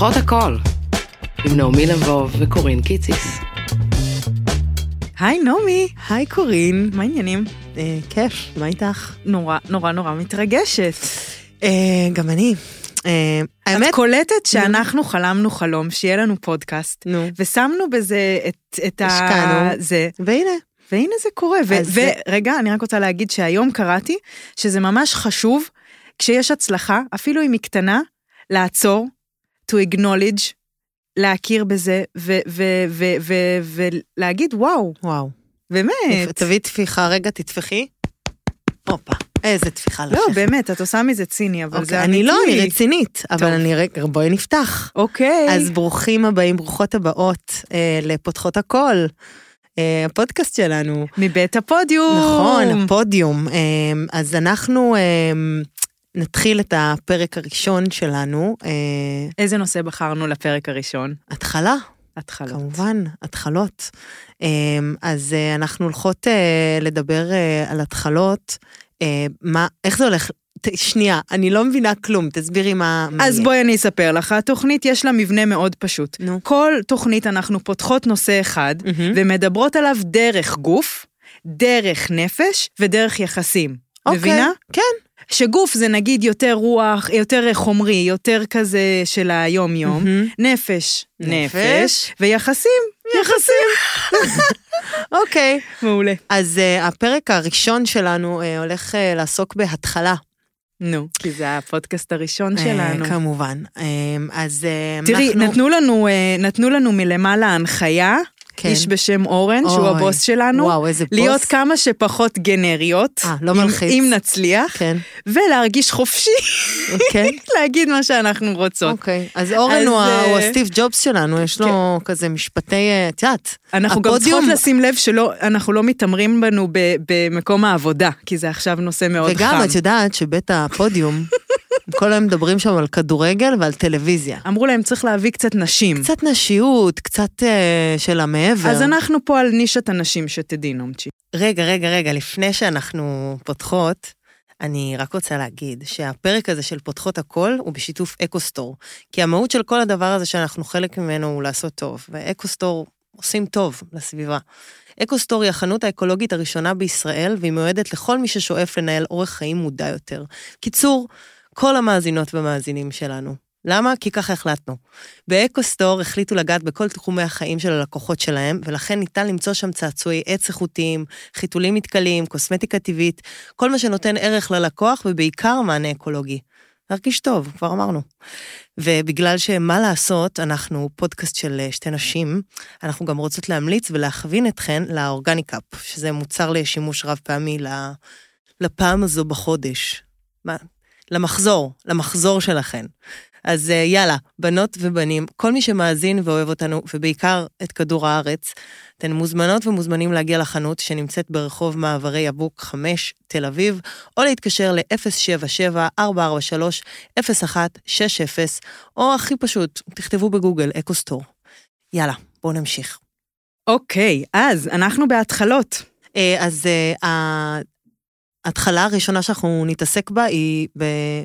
פותחות הכל, עם נעמי לבוב וקורין קיציס. היי נעמי. היי קורין. מה העניינים? אה, כיף, מה איתך? נורא נורא נורא מתרגשת. אה, גם אני. אה, האמת... את קולטת שאנחנו חלמנו חלום, שיהיה לנו פודקאסט, נו. ושמנו בזה את, את השקענו. ה... זה. והנה. והנה זה קורה. אז זה- ורגע, אני רק רוצה להגיד שהיום קראתי שזה ממש חשוב, כשיש הצלחה, אפילו אם היא קטנה, לעצור, to acknowledge, להכיר בזה, ולהגיד, וואו, וואו. באמת. תביאי טפיחה, רגע, תטפחי. הופה, איזה טפיחה לא, לשכם. באמת, את עושה מזה ציני, אבל זה אוקיי, אמיתי. אני לא, אני רצינית, טוב. אבל אני רגע, בואי נפתח. אוקיי. אז ברוכים הבאים, ברוכות הבאות אה, לפותחות הכל. אה, הפודקאסט שלנו. מבית הפודיום. נכון, הפודיום. אה, אז אנחנו אה, נתחיל את הפרק הראשון שלנו. אה, איזה נושא בחרנו לפרק הראשון? התחלה. התחלות. כמובן, התחלות. אמ, אז אה, אנחנו הולכות אה, לדבר אה, על התחלות. אה, מה, איך זה הולך? שנייה, אני לא מבינה כלום, תסבירי מה... מה אז יהיה. בואי אני אספר לך, התוכנית יש לה מבנה מאוד פשוט. נו. כל תוכנית אנחנו פותחות נושא אחד, מהמם. ומדברות עליו דרך גוף, דרך נפש ודרך יחסים. אוקיי, מבינה? כן. שגוף זה נגיד יותר רוח, יותר חומרי, יותר כזה של היום-יום. מהמם. נפש, נפש. נפש, ויחסים, יחסים. אוקיי. מעולה. אז אה, הפרק הראשון שלנו אה, הולך אה, לעסוק בהתחלה. נו, כי זה הפודקאסט הראשון שלנו. כמובן. אז תראי, אנחנו... נתנו לנו, נתנו לנו מלמעלה הנחיה, כן. איש בשם אורן, שהוא אוי, הבוס שלנו, וואו, איזה בוס. להיות כמה שפחות גנריות, אה, לא אם- מלחיץ. אם נצליח, כן, ולהרגיש חופשי אוקיי. להגיד מה שאנחנו רוצות. אוקיי, אז אורן אז, הוא אה, הוא הסטיב ג'ובס שלנו, יש לו כזה משפטי, אה, את יודעת, אנחנו גם צריכות לשים לב שאנחנו לא מתעמרים בנו במקום העבודה, כי זה עכשיו נושא מאוד וגם חם. את יודעת שבית הפודיום, כל היום מדברים שם על כדורגל ועל טלוויזיה. אמרו להם צריך להביא קצת נשים. קצת נשיות, קצת אה, של המעבר. אז אנחנו פה על נישת הנשים, שתדעי, נומצ'י. רגע, רגע, רגע, לפני שאנחנו פותחות, אני רק רוצה להגיד שהפרק הזה של פותחות הכל הוא בשיתוף אקוסטור. כי המהות של כל הדבר הזה שאנחנו חלק ממנו הוא לעשות טוב, ואקוסטור עושים טוב לסביבה. אקוסטור היא החנות האקולוגית הראשונה בישראל, והיא מיועדת לכל מי ששואף לנהל אורח חיים מודע יותר. קיצור, כל המאזינות והמאזינים שלנו. למה? כי ככה החלטנו. באקוסטור החליטו לגעת בכל תחומי החיים של הלקוחות שלהם, ולכן ניתן למצוא שם צעצועי עץ איכותיים, חיתולים מתכלים, קוסמטיקה טבעית, כל מה שנותן ערך ללקוח, ובעיקר מענה אקולוגי. להרגיש טוב, כבר אמרנו. ובגלל שמה לעשות, אנחנו פודקאסט של אה, שתי נשים, אנחנו גם רוצות להמליץ ולהכווין אתכן לאורגניקאפ, שזה מוצר לשימוש רב פעמי לפעם הזו בחודש. מה? למחזור, למחזור שלכן. אז אה, יאללה, בנות ובנים, כל מי שמאזין ואוהב אותנו, ובעיקר את כדור הארץ, אתן מוזמנות ומוזמנים להגיע לחנות שנמצאת ברחוב מעברי יבוק 5, תל אביב, או להתקשר ל-077-443-0160, או הכי פשוט, תכתבו בגוגל אקוסטור. יאללה, בואו נמשיך. אוקיי, אז אנחנו בהתחלות. אה, אז אה, ההתחלה הראשונה שאנחנו נתעסק בה היא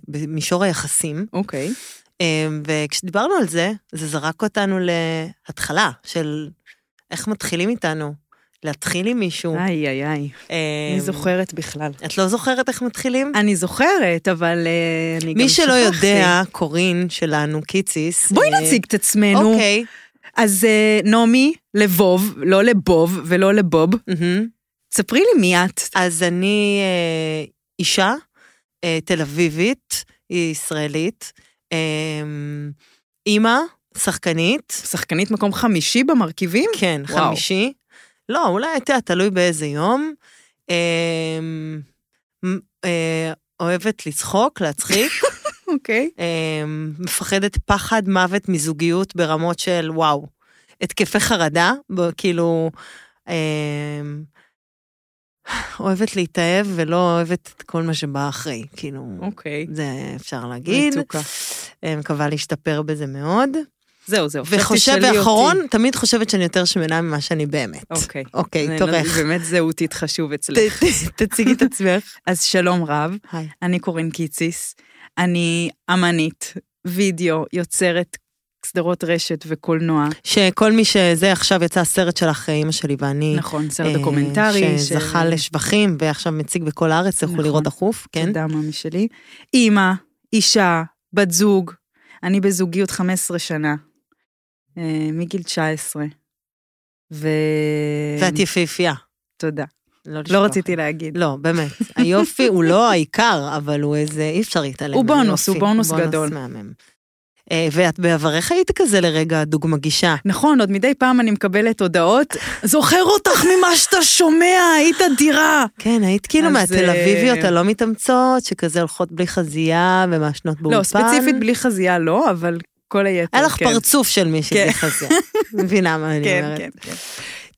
במישור היחסים. אוקיי. אמ, וכשדיברנו על זה, זה זרק אותנו להתחלה של איך מתחילים איתנו, להתחיל עם מישהו. איי, איי, איי. אמ, אני זוכרת בכלל. את לא זוכרת איך מתחילים? אני זוכרת, אבל אה, אני גם מי שלא שכחתי. יודע, קורין שלנו, קיציס. בואי אה, נציג את עצמנו. אוקיי. אז אה, נעמי לבוב, לא לבוב ולא לבוב. ספרי לי מי את. אז אני אה, אישה, אה, תל אביבית, היא ישראלית, אמ, אימא, שחקנית, שחקנית מקום חמישי במרכיבים? כן, וואו. חמישי. לא, אולי אתה, תלוי באיזה יום. מ- אה, אוהבת לצחוק, להצחיק, אוקיי. אמ, מפחדת פחד מוות מזוגיות ברמות של וואו. התקפי חרדה, כאילו, אמ, אוהבת להתאהב ולא אוהבת את כל מה שבא אחרי, כאילו, אוקיי. זה אפשר להגיד. מתוקה. אה, מקווה להשתפר בזה מאוד. זהו, זהו. וחושב, תשאלי אותי. ואחרון, תמיד חושבת שאני יותר שמנה ממה שאני באמת. אוקיי. אוקיי, זה תורך. באמת זהותית חשוב אצלך. תציגי את עצמך. אז שלום רב, היי. אני קורין קיציס, אני אמנית, וידאו, יוצרת סדרות רשת וקולנוע. שכל מי שזה, עכשיו יצא הסרט שלך, אימא שלי ואני. נכון, סרט אה, דוקומנטרי. שזכה של- לשבחים, ועכשיו מציג בכל הארץ, נכון. לראות דחוף, כן? תודה, ממי שלי. אימא, אישה, בת זוג. אני בזוגיות 15 שנה, אה, מגיל 19. ו... ואת יפהפייה. תודה. לא. לא רציתי להגיד. לא, באמת. היופי הוא לא העיקר, אבל הוא איזה, אי אפשר להתעלם הוא בונוס. הוא בונוס גדול. מהמם. אה, ואת בעברך היית כזה לרגע דוגמה גישה. נכון, עוד מדי פעם אני מקבלת הודעות, זוכר אותך ממה שאתה שומע, היית אדירה. כן, היית כאילו אז, מהתל אה, אביביות הלא מתאמצות, שכזה הולכות בלי חזייה ומעשנות באולפן. לא, ספציפית בלי חזייה לא, אבל כל היתר, היה לך כן. פרצוף של מישהי כן. בלי חזייה. מבינה מה אני כן, אומרת. כן, כן.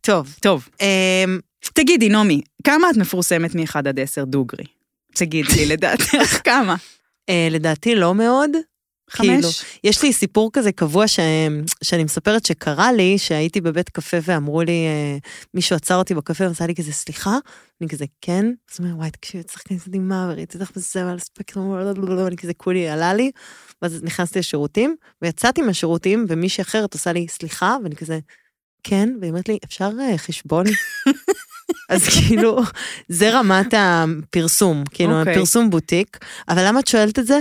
טוב, טוב, אמ, תגידי, נעמי, כמה את מפורסמת מ-1 עד 10 דוגרי? תגידי לדעתך, כמה? אה, לדעתי לא מאוד. כאילו, חמש? יש לי סיפור כזה קבוע ש... שאני מספרת שקרה לי, שהייתי בבית קפה ואמרו לי, אה, מישהו עצר אותי בקפה ועשה לי כזה, סליחה? אני כזה, כן? אז הוא אומר, וואי, תקשיבי, צריך להיכנס מדהימה, וראיתי אותך בזה ועל הספקטרום, ואני כזה, כולי עלה לי. ואז נכנסתי לשירותים, ויצאתי מהשירותים, ומישהי אחרת עושה לי, סליחה? ואני כזה, כן? והיא אומרת לי, אפשר אה, חשבון? אז כאילו, זה רמת הפרסום, כאילו, אוקיי. פרסום בוטיק. אבל למה את שואלת את זה?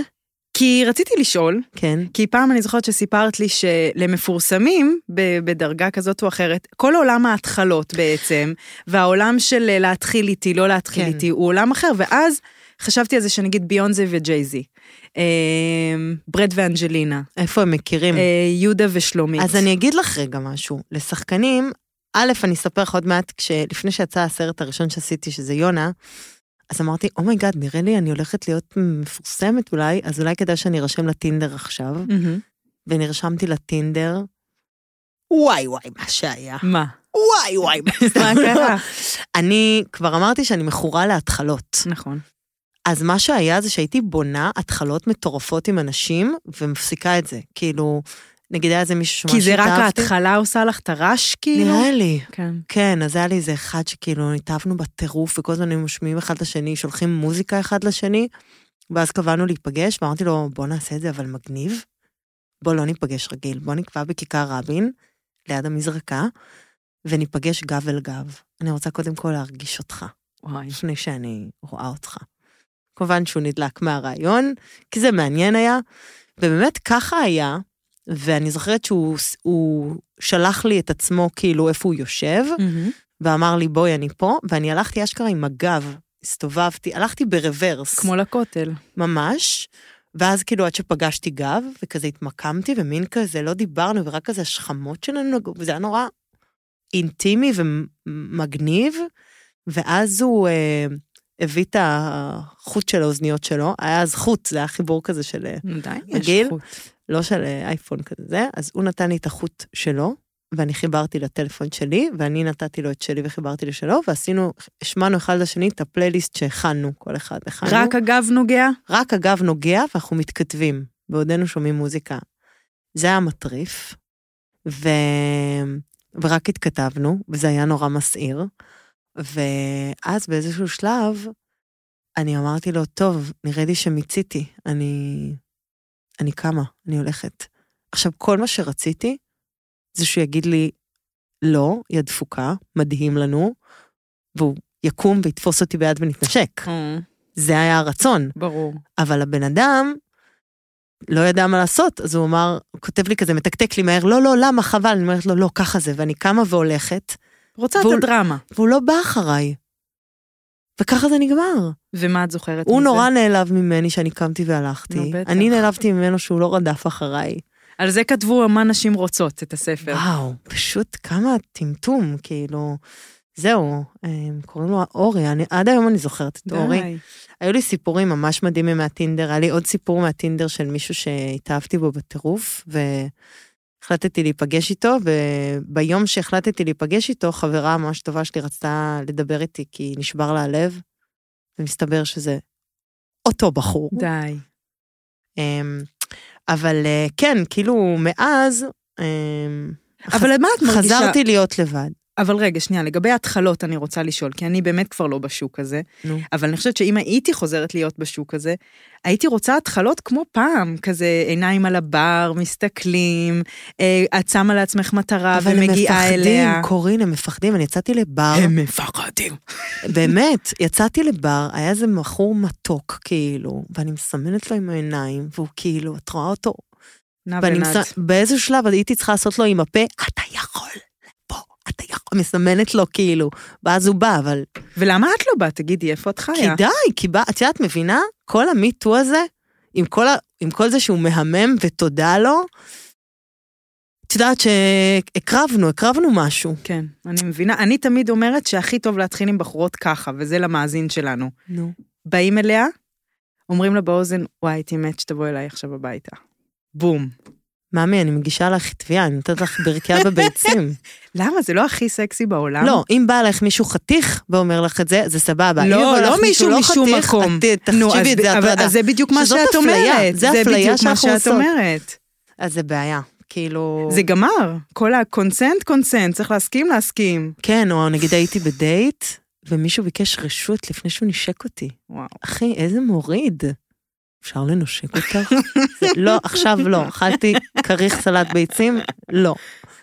כי רציתי לשאול, כן. כי פעם אני זוכרת שסיפרת לי שלמפורסמים, בדרגה כזאת או אחרת, כל עולם ההתחלות בעצם, והעולם של אה, להתחיל איתי, לא להתחיל כן. איתי, הוא עולם אחר, ואז חשבתי על זה שנגיד ביונסה וג'ייזי, אה, ברד ואנג'לינה, איפה הם מכירים? אה, יהודה ושלומית. אז אני אגיד לך רגע משהו. לשחקנים, א', אני אספר לך עוד מעט, לפני שיצא הסרט הראשון שעשיתי, שזה יונה, אז אמרתי, oh my god, נראה לי אני הולכת להיות מפורסמת אולי, אז אולי כדאי שאני ארשם לטינדר עכשיו. מהמם. ונרשמתי לטינדר. וואי וואי, מה שהיה. מה? וואי וואי, מה קרה? אני כבר אמרתי שאני מכורה להתחלות. נכון. אז מה שהיה זה שהייתי בונה התחלות מטורפות עם אנשים, ומפסיקה את זה. כאילו, נגיד היה איזה מישהו שממש כי זה רק התאהבתי. ההתחלה עושה לך את הרעש, כאילו? נראה לי. כן. כן, אז היה לי איזה אחד שכאילו התאהבנו בטירוף, וכל הזמן היינו משמיעים אחד לשני, שולחים מוזיקה אחד לשני, ואז קבענו להיפגש, ואמרתי לו, בוא נעשה את זה, אבל מגניב. בוא לא ניפגש רגיל, בוא נקבע בכיכר רבין, ליד המזרקה, וניפגש גב אל גב. אני רוצה קודם כל להרגיש אותך, וואי. לפני שאני רואה אותך. כמובן שהוא נדלק מהרעיון, כי זה מעניין היה, ובאמת ככה היה, ואני זוכרת שהוא הוא שלח לי את עצמו כאילו איפה הוא יושב, מהמם. ואמר לי, בואי, אני פה, ואני הלכתי אשכרה עם הגב, הסתובבתי, הלכתי ברוורס. כמו לכותל. ממש. ואז כאילו עד שפגשתי גב, וכזה התמקמתי, ומין כזה, לא דיברנו, ורק כזה השכמות שלנו נגעו, וזה היה נורא אינטימי ומגניב. ואז הוא אה, הביא את החוט של האוזניות שלו, היה אז חוט, זה היה חיבור כזה של, אה, די, יש? חוט. לא של אה, אייפון כזה, זה, אז הוא נתן לי את החוט שלו, ואני חיברתי לטלפון שלי, ואני נתתי לו את שלי וחיברתי לשלו, ועשינו, השמענו אחד לשני את הפלייליסט שהכנו, כל אחד הכנו. רק הגב נוגע? רק הגב נוגע ואנחנו מתכתבים, בעודנו שומעים מוזיקה. זה היה מטריף, ו... ורק התכתבנו, וזה היה נורא מסעיר. ואז באיזשהו שלב, אני אמרתי לו, טוב, נראה לי שמיציתי, אני... אני קמה, אני הולכת. עכשיו, כל מה שרציתי, זה שהוא יגיד לי, לא, היא הדפוקה, מדהים לנו, והוא יקום ויתפוס אותי ביד ונתנשק. אה, זה היה הרצון. ברור. אבל הבן אדם לא ידע מה לעשות, אז הוא אמר, הוא כותב לי כזה, מתקתק לי מהר, לא, לא, למה, חבל, אני אומרת לו, לא, ככה זה, ואני קמה והולכת, רוצה את הדרמה. והוא לא בא אחריי. וככה זה נגמר. ומה את זוכרת הוא מזה? נורא נעלב ממני שאני קמתי נו, והלכתי. בטח. אני נעלבתי ממנו שהוא לא רדף אחריי. על זה כתבו מה נשים רוצות, את הספר. וואו, פשוט כמה טמטום, כאילו, זהו, הם קוראים לו אורי, אני, עד היום אני זוכרת את אורי. די. היו לי סיפורים ממש מדהימים מהטינדר, היה לי עוד סיפור מהטינדר של מישהו שהתאהבתי בו בטירוף, והחלטתי להיפגש איתו, וביום שהחלטתי להיפגש איתו, חברה ממש טובה שלי רצתה לדבר איתי כי נשבר לה הלב, ומסתבר שזה אותו בחור. די. אמ, אבל אה, כן, כאילו, מאז, אמ, אבל מה את מרגישה? חזרתי להיות לבד. אבל רגע, שנייה, לגבי התחלות אני רוצה לשאול, כי אני באמת כבר לא בשוק הזה, נו. אבל אני חושבת שאם הייתי חוזרת להיות בשוק הזה, הייתי רוצה התחלות כמו פעם, כזה עיניים על הבר, מסתכלים, אה, את שמה לעצמך מטרה אבל הם ומגיעה אליה. מפחדים, קורין, הם מפחדים. אני יצאתי לבר, הם מפחדים. באמת, יצאתי לבר, היה איזה בחור מתוק, כאילו, ואני מסמנת לו עם העיניים, והוא כאילו, את רואה אותו? נע ונד. מס... באיזשהו שלב הייתי צריכה לעשות לו עם הפה, אתה יכול, אתה יכול, מסמנת לו כאילו, ואז הוא בא, אבל... ולמה את לא באה? תגידי, איפה את כי חיה? די, כי בא, את יודעת, מבינה? כל המיטו הזה, עם כל, ה... עם כל זה שהוא מהמם ותודה לו, את יודעת שהקרבנו, הקרבנו משהו. כן, אני מבינה. אני תמיד אומרת שהכי טוב להתחיל עם בחורות ככה, וזה למאזין שלנו. נו. באים אליה, אומרים לה באוזן, וואי, הייתי מת שתבואי אליי עכשיו הביתה. בום. ממי, אני מגישה לך תביעה, אני נותנת לך ברכיה בביצים. למה? זה לא הכי סקסי בעולם? לא, אם בא לך מישהו חתיך ואומר לך את זה, זה סבבה. לא, לא מישהו לא משום חתיך, מקום. את- אז את זה, ב- אבל- הטרדה. אז זה בדיוק מה שאת אומרת. זה אפליה בדיוק מה שאנחנו שאת עושות. אומרת. אז זה בעיה, כאילו... זה גמר. כל ה consent, consent, צריך להסכים, להסכים. כן, או נגיד הייתי בדייט, ומישהו ביקש רשות לפני שהוא נשק אותי. וואו. אחי, איזה מוריד. אפשר לנשק אותך? זה- לא, עכשיו לא. אכלתי כריך סלט ביצים? לא.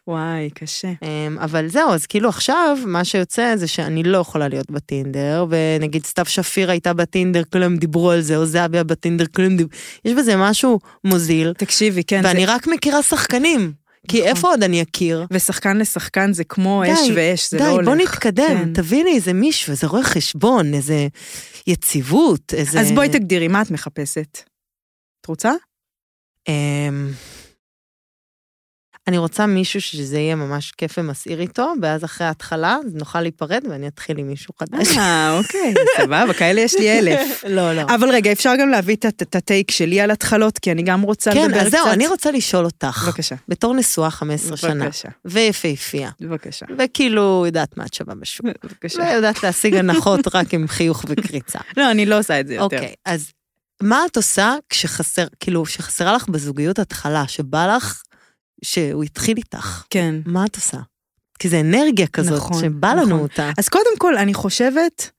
וואי, קשה. אמ, אבל זהו, אז כאילו עכשיו, מה שיוצא זה שאני לא יכולה להיות בטינדר, ונגיד סתיו שפיר הייתה בטינדר, כולם דיברו על זה, או זהביה בטינדר, כולם דיברו, יש בזה משהו מוזיל, תקשיבי, כן, ואני זה... רק מכירה שחקנים, כי נכון. איפה עוד אני אכיר? ושחקן לשחקן זה כמו די, אש ואש, זה די, לא הולך. בוא נתקדם, כן. תביני איזה מישהו, איזה רואה חשבון, איזה יציבות, איזה... אז בואי תגדירי, מה את מחפשת? את רוצה? אמ, אני רוצה מישהו שזה יהיה ממש כיף ומסעיר איתו, ואז אחרי ההתחלה נוכל להיפרד ואני אתחיל עם מישהו חדש. אה, אוקיי, סבבה, כאלה יש לי אלף. לא, לא. אבל רגע, אפשר גם להביא את- הטייק שלי על התחלות, כי אני גם רוצה לדבר כן, קצת. אז זהו, אני רוצה לשאול אותך, בבקשה. בתור נשואה 15 שנה, בבקשה, ויפהפייה, בבקשה, וכאילו יודעת מה את שווה בשוק, בבקשה. ויודעת להשיג הנחות רק עם חיוך וקריצה. לא, אני לא עושה את זה יותר. אוקיי, אז מה את עושה כשחסר, כאילו, שחסרה לך בזוגיות התחלה, שבא לך שהוא התחיל איתך? כן. מה את עושה? כי זה אנרגיה כזאת, נכון, שבא לנו נכון. אותה. אז קודם כל, אני חושבת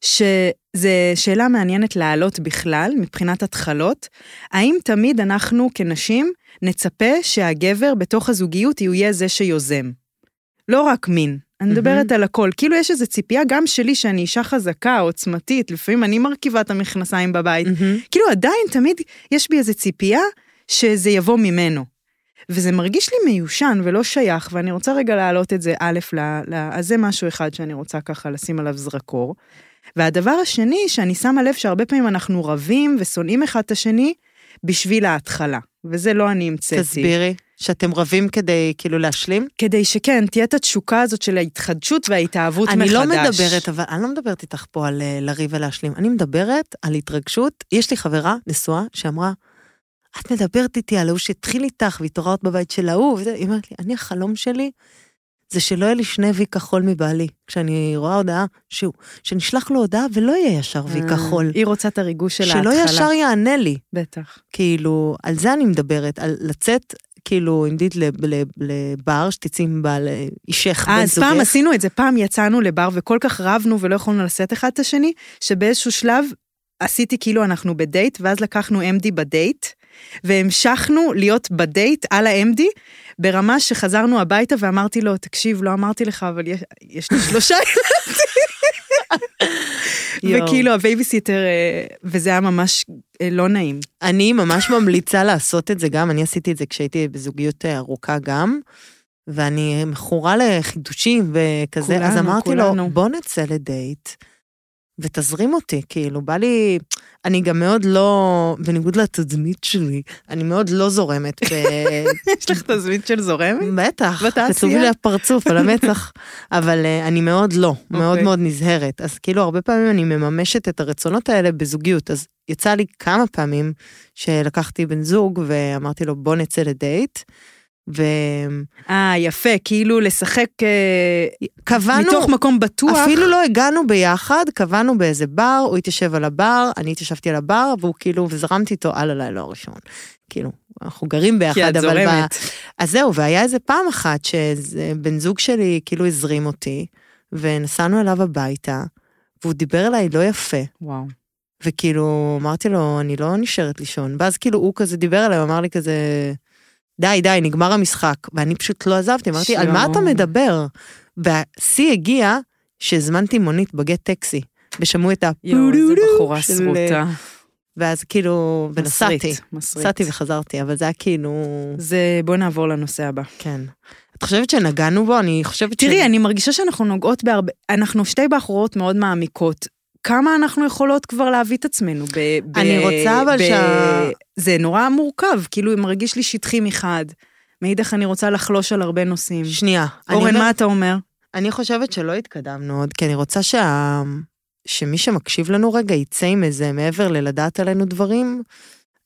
שזו שאלה מעניינת להעלות בכלל, מבחינת התחלות. האם תמיד אנחנו כנשים נצפה שהגבר בתוך הזוגיות יהיה זה שיוזם? לא רק מין. אני מדברת על הכל. כאילו יש איזו ציפייה גם שלי שאני אישה חזקה, עוצמתית, לפעמים אני מרכיבה את המכנסיים בבית. מהמם. כאילו עדיין תמיד יש בי איזו ציפייה שזה יבוא ממנו. וזה מרגיש לי מיושן ולא שייך, ואני רוצה רגע להעלות את זה א', ל, ל, אז זה משהו אחד שאני רוצה ככה לשים עליו זרקור. והדבר השני, שאני שמה לב שהרבה פעמים אנחנו רבים ושונאים אחד את השני בשביל ההתחלה, וזה לא אני המצאתי. תסבירי, שאתם רבים כדי כאילו להשלים? כדי שכן, תהיה את התשוקה הזאת של ההתחדשות וההתאהבות מחדש. אני לא מדברת, אבל אני לא מדברת איתך פה על אה, לריב ולהשלים. אני מדברת על התרגשות. יש לי חברה נשואה שאמרה, את מדברת איתי על ההוא שהתחיל איתך והתעוררת בבית של ההוא, וזה, היא אומרת לי, אני החלום שלי זה שלא יהיה לי שני וי כחול מבעלי. כשאני רואה הודעה, שהוא, שנשלח לו הודעה ולא יהיה ישר וי כחול. אה, היא רוצה את הריגוש של שלא ההתחלה. ישר יענה לי. בטח. כאילו, על זה אני מדברת, על לצאת, כאילו, עם דית לב- לב- לבר, שתצאי עם בעל אה, אישך, אה, בן אז פעם זוגך. עשינו את זה, פעם יצאנו לבר וכל כך רבנו ולא יכולנו לשאת אחד את השני, שבאיזשהו שלב עשיתי כאילו אנחנו בדייט, ואז לקחנו MD בדייט, והמשכנו להיות בדייט על ה-MD, ברמה שחזרנו הביתה ואמרתי לו, תקשיב, לא אמרתי לך, אבל יש, יש לי שלושה יואו. וכאילו הבייביסיטר, אה, וזה היה ממש אה, לא נעים. אני ממש ממליצה לעשות את זה גם, אני עשיתי את זה כשהייתי בזוגיות אה, ארוכה גם, ואני מכורה לחידושים וכזה, אז כולנו, אמרתי כולנו. לו, בוא נצא לדייט, ותזרים אותי, כאילו, בא לי, אני גם מאוד לא, בניגוד לתדמית שלי, אני מאוד לא זורמת ב... יש לך תזמית של זורמת? בטח? כתוב לי הפרצוף על המצח, אבל אה, אני מאוד לא, מאוד אוקיי. מאוד נזהרת. אז כאילו הרבה פעמים אני מממשת את הרצונות האלה בזוגיות, אז יצא לי כמה פעמים שלקחתי בן זוג ואמרתי לו בוא נצא לדייט, אה, יפה, כאילו לשחק אה, וקבענו, מתוך מקום בטוח. אפילו לא הגענו ביחד, קבענו באיזה בר, הוא התיישב על הבר, אני התיישבתי על הבר, והוא כאילו, וזרמתי איתו על הלילה הראשון. כאילו, אנחנו גרים ביחד, כי את אבל... ב- זורמת. אז זהו, והיה איזה פעם אחת שבן זוג שלי כאילו הזרים אותי, ונסענו אליו הביתה, והוא דיבר אליי לא יפה. וואו. וכאילו, אמרתי לו, אני לא נשארת לישון. ואז כאילו הוא כזה דיבר אליי, הוא אמר לי כזה, די, די, נגמר המשחק. ואני פשוט לא עזבתי, אמרתי, על מה אתה. מדבר? והשיא הגיע שהזמנתי מונית בגט טקסי, ושמעו את ה... יואו, איזה בחורה שרוטה. ואז כאילו, ונסעתי. נסעתי וחזרתי, אבל זה היה כאילו, זה, בוא נעבור לנושא הבא. כן. את חושבת שנגענו בו? אני חושבת ש... תראי, אני מרגישה שאנחנו נוגעות בהרבה, אנחנו שתי בחורות מאוד מעמיקות. כמה אנחנו יכולות כבר להביא את עצמנו ב... ב אני רוצה אבל ב- שה- זה נורא מורכב, כאילו מרגיש לי שטחי מחד. מאידך אני רוצה לחלוש על הרבה נושאים. שנייה. אורן, אומר- מה אתה אומר? אני חושבת שלא התקדמנו עוד, כי אני רוצה שה... שמי שמקשיב לנו רגע יצא עם איזה, מעבר ללדעת עלינו דברים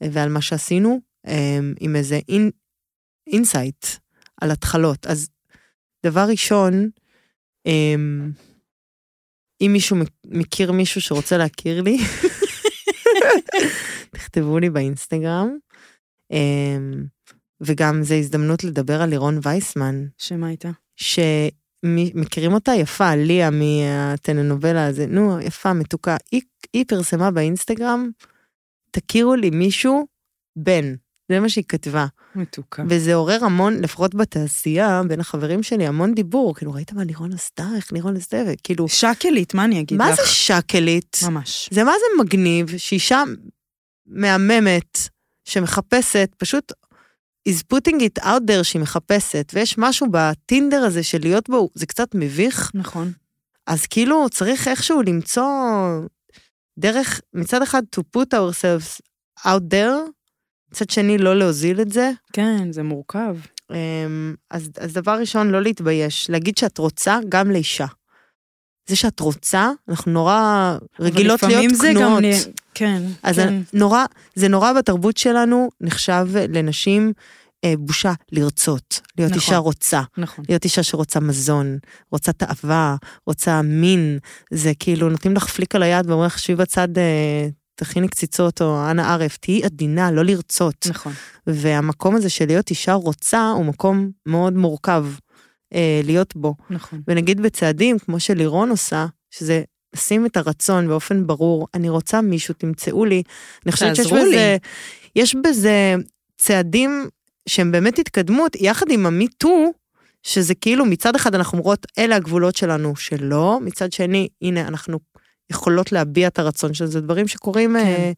ועל מה שעשינו, אמ, עם איזה אין, insight על התחלות. אז דבר ראשון, אמ, אם מישהו מכ- מכיר מישהו שרוצה להכיר לי, תכתבו לי באינסטגרם. אמ, וגם זו הזדמנות לדבר על לירון וייסמן, שמה הייתה? שמכירים אותה יפה, ליה מהטלנובלה הזה, נו, יפה, מתוקה. היא, היא פרסמה באינסטגרם, תכירו לי מישהו, בן. זה מה שהיא כתבה. מתוקה. וזה עורר המון, לפחות בתעשייה, בין החברים שלי, המון דיבור. כאילו, ראית מה לירון עשתה? איך לירון עשתה? וכאילו, שקלית, מה אני אגיד מה לך? זה שקלית? ממש. זה מה זה מגניב שאישה מהממת שמחפשת, פשוט is putting it out there שהיא מחפשת, ויש משהו בטינדר הזה של להיות בו, זה קצת מביך, נכון. אז כאילו צריך איכשהו למצוא דרך, מצד אחד to put ourselves out there, מצד שני לא להוזיל את זה. כן, זה מורכב. אמ, אז, אז דבר ראשון, לא להתבייש, להגיד שאת רוצה גם לאישה. זה שאת רוצה, אנחנו נורא רגילות אבל להיות לפעמים זה. גם... כן, אז כן. נורא, זה נורא בתרבות שלנו, נחשב לנשים אה, בושה לרצות, להיות נכון. אישה רוצה, נכון. להיות אישה שרוצה מזון, רוצה תאווה, רוצה מין, זה כאילו נותנים לך פליק על היד ואומרים לך, שבי בצד, אה, תכיני קציצות או אנא ערף, תהיי עדינה, לא לרצות. נכון. והמקום הזה של להיות אישה רוצה הוא מקום מאוד מורכב אה, להיות בו. נכון. ונגיד בצעדים, כמו שלירון עושה, שזה לשים את הרצון באופן ברור, אני רוצה מישהו, תמצאו לי. אני חושבת שיש לי. בזה, יש בזה צעדים שהם באמת התקדמות, יחד עם המיטו, שזה כאילו מצד אחד אנחנו אומרות, אלה הגבולות שלנו שלא, מצד שני, הנה, אנחנו יכולות להביע את הרצון של זה, דברים שקורים כן. אה,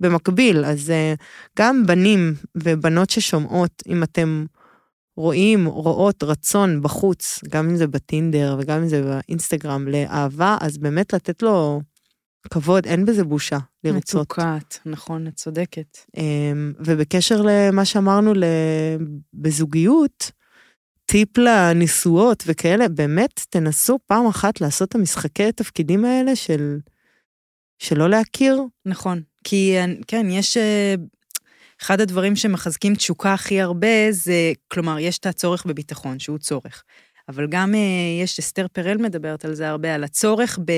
במקביל. אז אה, גם בנים ובנות ששומעות, אם אתם רואים, רואות רצון בחוץ, גם אם זה בטינדר וגם אם זה באינסטגרם, לאהבה, אז באמת לתת לו כבוד, אין בזה בושה לרצות. מתוקת, נכון, את צודקת. אמ, ובקשר למה שאמרנו בזוגיות, טיפ לנישואות וכאלה, באמת תנסו פעם אחת לעשות את המשחקי תפקידים האלה של, של לא להכיר. נכון. כי כן, יש... אה, אחד הדברים שמחזקים תשוקה הכי הרבה זה, כלומר, יש את הצורך בביטחון, שהוא צורך. אבל גם אה, יש, אסתר פרל מדברת על זה הרבה, על הצורך ב...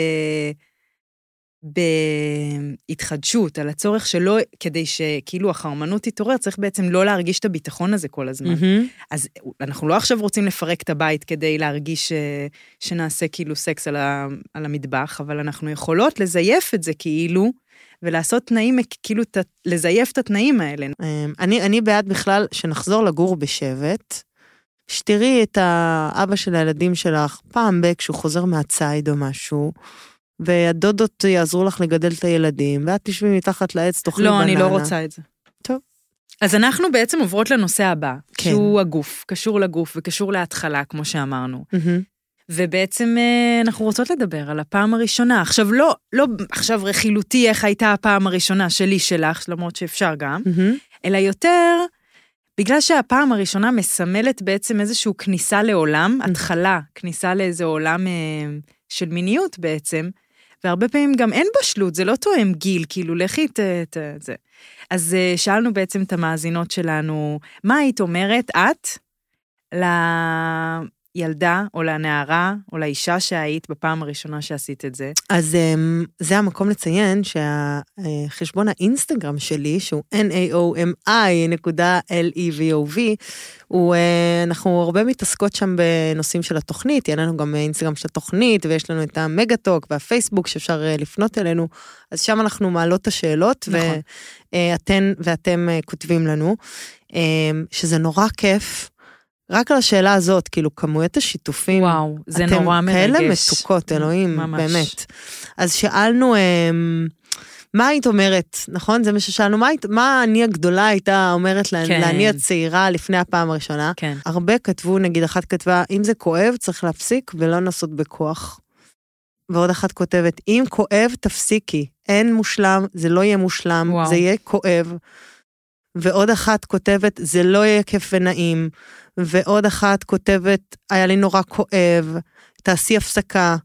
בהתחדשות, על הצורך שלא, כדי שכאילו החרמנות תתעורר, צריך בעצם לא להרגיש את הביטחון הזה כל הזמן. אז אנחנו לא עכשיו רוצים לפרק את הבית כדי להרגיש ש... שנעשה כאילו סקס על, ה... על המטבח, אבל אנחנו יכולות לזייף את זה כאילו, ולעשות תנאים, כאילו ת... לזייף את התנאים האלה. אמ, אני, אני בעד בכלל שנחזור לגור בשבט, שתראי את האבא של הילדים שלך פעם ב- כשהוא חוזר מהציד או משהו, והדודות יעזרו לך לגדל את הילדים, ואת תשבי מתחת לעץ, תאכלי לא, בננה. אני לא רוצה את זה. טוב. אז אנחנו בעצם עוברות לנושא הבא, כן. שהוא הגוף, קשור לגוף וקשור להתחלה, כמו שאמרנו. מהמם. ובעצם אה, אנחנו רוצות לדבר על הפעם הראשונה. עכשיו, לא, לא עכשיו רכילותי איך הייתה הפעם הראשונה שלי שלך, למרות שאפשר גם, מהמם. אלא יותר בגלל שהפעם הראשונה מסמלת בעצם איזושהי כניסה לעולם, התחלה, כניסה לאיזה עולם אה, של מיניות בעצם, והרבה פעמים גם אין בשלות, זה לא תואם גיל, כאילו, לכי ת... זה. אז אה, שאלנו בעצם את המאזינות שלנו, מה היית אומרת, את, לילדה או לנערה או לאישה שהיית בפעם הראשונה שעשית את זה? אז אמ, זה המקום לציין שהחשבון האינסטגרם שלי, שהוא naomi.levov, הוא, אה, אנחנו הרבה מתעסקות שם בנושאים של התוכנית, יהיה לנו גם אינסטגרם של התוכנית, ויש לנו את המגה-טוק והפייסבוק שאפשר אה, לפנות אלינו, אז שם אנחנו מעלות את השאלות, נכון. ואתן ואתם אה, כותבים לנו, שזה נורא כיף. רק על השאלה הזאת, כאילו, כמויות השיתופים, וואו, זה נורא אתם מרגש. כאלה מתוקות, אלוהים, ממש. באמת. אז שאלנו, אמ, מה היית אומרת, נכון? זה מה ששאלנו, מה, מה אני הגדולה הייתה אומרת לה- כן. לאני הצעירה לפני הפעם הראשונה? כן. הרבה כתבו, נגיד, אחת כתבה, אם זה כואב, צריך להפסיק ולא לנסות בכוח. ועוד אחת כותבת, אם כואב, תפסיקי. אין מושלם, זה לא יהיה מושלם, וואו. זה יהיה כואב. ועוד אחת כותבת, זה לא יהיה כיף ונעים. ועוד אחת כותבת, היה לי נורא כואב, תעשי הפסקה.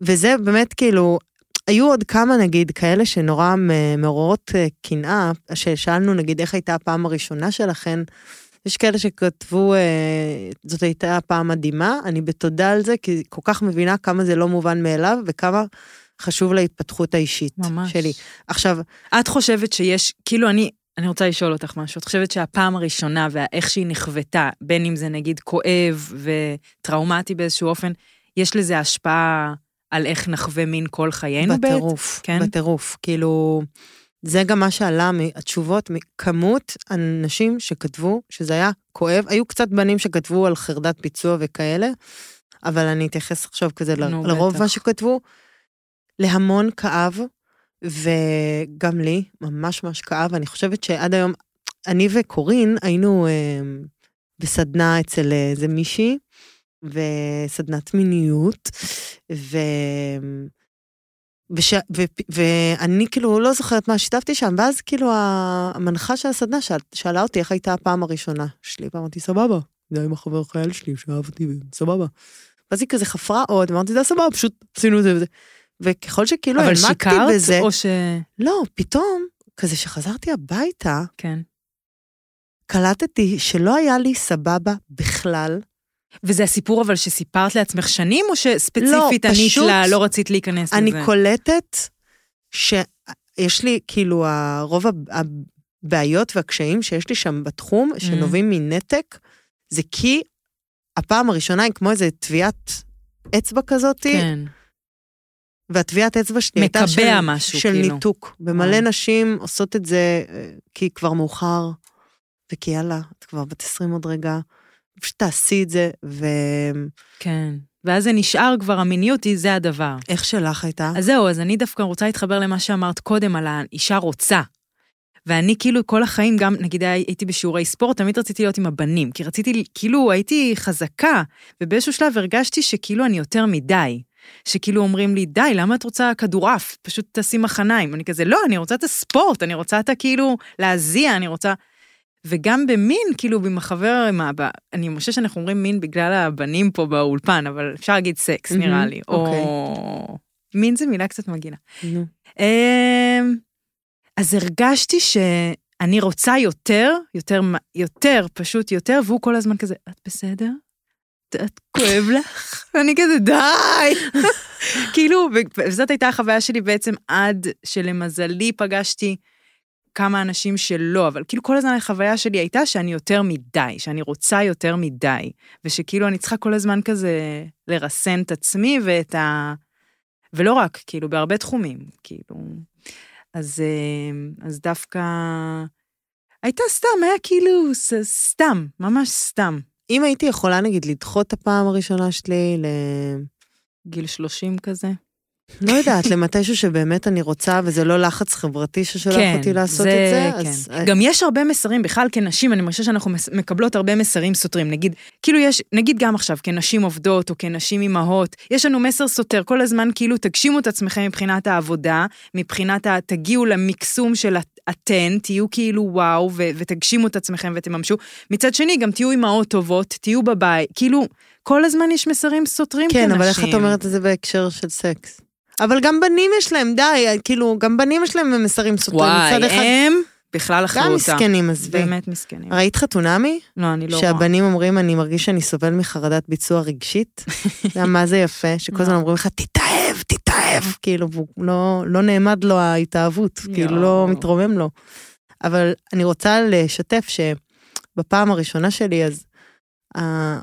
וזה באמת כאילו, היו עוד כמה נגיד כאלה שנורא מעוררות אה, קנאה, ששאלנו נגיד איך הייתה הפעם הראשונה שלכן. יש כאלה שכתבו, אה, זאת הייתה פעם מדהימה, אני בתודה על זה, כי כל כך מבינה כמה זה לא מובן מאליו, וכמה חשוב להתפתחות האישית ממש. שלי. עכשיו, את חושבת שיש, כאילו אני, אני רוצה לשאול אותך משהו, את חושבת שהפעם הראשונה ואיך שהיא נחוותה, בין אם זה נגיד כואב וטראומטי באיזשהו אופן, יש לזה השפעה על איך נחווה מין כל חיינו בעצם? בטירוף, כן? בטירוף. כאילו, זה גם מה שעלה מהתשובות, מכמות אנשים שכתבו שזה היה כואב. היו קצת בנים שכתבו על חרדת ביצוע וכאלה, אבל אני אתייחס עכשיו כזה נו, לרוב בטח. מה שכתבו. להמון כאב, וגם לי, ממש ממש כאב. אני חושבת שעד היום, אני וקורין היינו אה, בסדנה אצל איזה מישהי, וסדנת מיניות, ו... וש... ו... ואני כאילו לא זוכרת מה שיתפתי שם, ואז כאילו המנחה של הסדנה שאל... שאלה אותי איך הייתה הפעם הראשונה שלי, ואמרתי, סבבה, זה היה עם החבר חייל שלי שאהב אותי, סבבה. ואז היא כזה חפרה עוד, אמרתי, זה סבבה, פשוט עשינו את זה וזה. וככל שכאילו אבל העמקתי שיקרת בזה, או ש... לא, פתאום, כזה שחזרתי הביתה, כן. קלטתי שלא היה לי סבבה בכלל. וזה הסיפור אבל שסיפרת לעצמך שנים, או שספציפית לא, ענית פשוט לה, לא רצית להיכנס אני לזה? קולטת שיש לי, כאילו, רוב הבעיות והקשיים שיש לי שם בתחום, שנובעים מנתק, זה כי הפעם הראשונה היא כמו איזה טביעת אצבע כזאת, כן. והטביעת אצבע שלי הייתה של, מקבע משהו, של כאילו. ניתוק. ומלא. נשים עושות את זה אה, כי כבר מאוחר, וכי יאללה, את כבר בת 20 עוד רגע, פשוט תעשי את זה, ואיך כן. ואז זה נשאר כבר, המיניות היא, זה הדבר. שלך הייתה? אז זהו, אז אני דווקא רוצה להתחבר למה שאמרת קודם על האישה רוצה. ואני כאילו כל החיים, גם נגיד הייתי בשיעורי ספורט, תמיד רציתי להיות עם הבנים, כי רציתי, כאילו הייתי חזקה, ובאיזשהו שלב הרגשתי שכאילו אני יותר מדי. שכאילו אומרים לי, די, למה את רוצה כדורעף? פשוט תעשי מחניים. אני כזה, לא, אני רוצה את הספורט, אני רוצה את הכאילו להזיע, אני רוצה... וגם במין, כאילו, עם החבר, עם האבא, אני חושבת שאנחנו אומרים מין בגלל הבנים פה באולפן, אבל אפשר להגיד סקס, נראה לי. אוקיי. או... מין זה מילה קצת מגעילה. אמ, אז הרגשתי שאני רוצה יותר, יותר, יותר, פשוט יותר, והוא כל הזמן כזה, את בסדר? את- כואב לך? ואני כזה, די! כאילו, וזאת הייתה החוויה שלי בעצם עד שלמזלי פגשתי כמה אנשים שלא, אבל כאילו כל הזמן החוויה שלי הייתה שאני יותר מדי, שאני רוצה יותר מדי, ושכאילו אני צריכה כל הזמן כזה לרסן את עצמי ואת ה... ולא רק, כאילו, בהרבה תחומים, כאילו. אז, אה, אז דווקא... הייתה סתם, היה כאילו סתם, ממש סתם. אם הייתי יכולה, נגיד, לדחות את הפעם הראשונה שלי ל... גיל 30 כזה. לא יודעת, למתישהו שבאמת אני רוצה, וזה לא לחץ חברתי ששולח אותי לעשות את זה, אז... כן. גם יש הרבה מסרים, בכלל כנשים, אני חושבת שאנחנו מקבלות הרבה מסרים סותרים. נגיד, כאילו יש, נגיד גם עכשיו, כנשים עובדות או כנשים אימהות, יש לנו מסר סותר כל הזמן, כאילו תגשימו את עצמכם מבחינת העבודה, מבחינת ה... תגיעו למקסום של את- אתן, תהיו כאילו וואו, ו- ותגשימו את עצמכם ותממשו. מצד שני, גם תהיו אימהות טובות, תהיו בבית, כאילו, כל הזמן יש מסרים סותרים כן, כנשים. אבל איך את אומרת את זה בהקשר של סקס? אבל גם בנים יש להם, די, כאילו, גם בנים יש להם מסרים סותרים. וואי, אחד, הם בכלל אכלו גם. מסכנים, עזבי. באמת מסכנים. ראית חתונמי? לא, אני לא רואה. שהבנים אומרים, אני מרגיש שאני סובל מחרדת ביצוע רגשית. יודע, מה זה יפה? שכל הזמן. אומרים לך, תתאהב, תתאהב. כאילו, לא, לא נעמד לו ההתאהבות, כאילו לא. מתרומם לו. אבל אני רוצה לשתף שבפעם הראשונה שלי, אז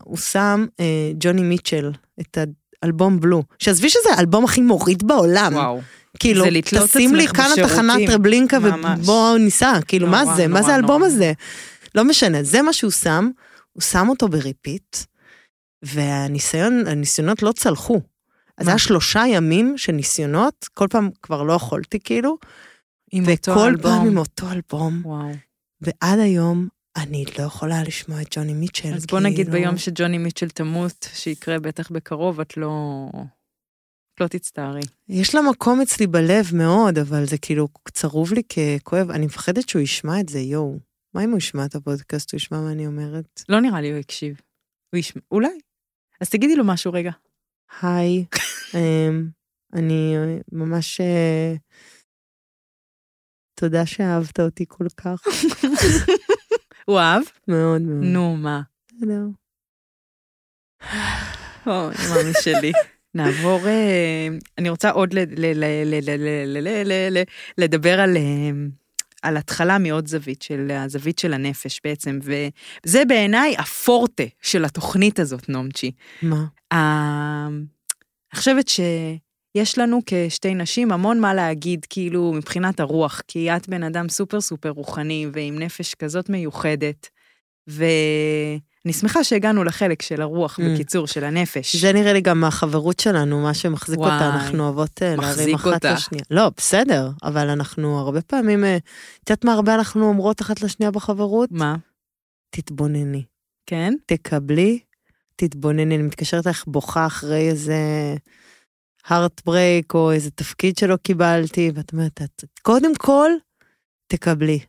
הוא שם אה, ג'וני מיטשל, את האלבום בלו, שעזבי שזה האלבום הכי מוריד בעולם. וואו. כאילו, זה לתלות תשים לי כאן התחנת. טרבלינקה. ובואו ניסע, כאילו, מה נורא, זה? מה נורא, זה האלבום. הזה? לא משנה, זה מה שהוא שם, הוא שם אותו ב repeat, והניסיון, הניסיונות לא צלחו. אז מה? היה שלושה ימים של ניסיונות, כל פעם כבר לא יכולתי כאילו, עם אותו וכל אלבום. פעם עם אותו אלבום, וואו. ועד היום אני לא יכולה לשמוע את ג'וני מיטשל. אז בוא נגיד כאילו- ביום שג'וני מיטשל תמות, שיקרה בטח בקרוב, את לא... לא תצטערי. יש לה מקום אצלי בלב מאוד, אבל זה כאילו צרוב לי ככואב, אני מפחדת שהוא ישמע את זה, יואו. מה אם הוא ישמע את הפודקאסט, הוא ישמע מה אני אומרת? לא נראה לי הוא הקשיב. הוא ישמע... אולי. אז תגידי לו משהו רגע. היי, אמ, אני ממש... אה, תודה שאהבת אותי כל כך. הוא אהב? מאוד מאוד. נו, מה? בסדר. אוי, מאמי שלי. נעבור, אני רוצה עוד לדבר על... על התחלה מעוד זווית, של הזווית של הנפש בעצם, וזה בעיניי הפורטה של התוכנית הזאת, נומצ'י. מה? אני חושבת ש... שיש לנו כשתי נשים המון מה להגיד, כאילו, מבחינת הרוח, כי את בן אדם סופר סופר רוחני ועם נפש כזאת מיוחדת, ואני שמחה שהגענו לחלק של הרוח, Mm. בקיצור, של הנפש. זה נראה לי גם החברות שלנו, מה שמחזיק וואי, אותה, אנחנו אוהבות אה, להרים אחת אותה. לשנייה. לא, בסדר, אבל אנחנו הרבה פעמים, אה, את יודעת מה הרבה אנחנו אומרות אחת לשנייה בחברות? מה? תתבונני. כן? תקבלי, תתבונני. אני מתקשרת אלייך בוכה אחרי איזה break או איזה תפקיד שלא קיבלתי, ואת אומרת, "את- קודם כל, תקבלי.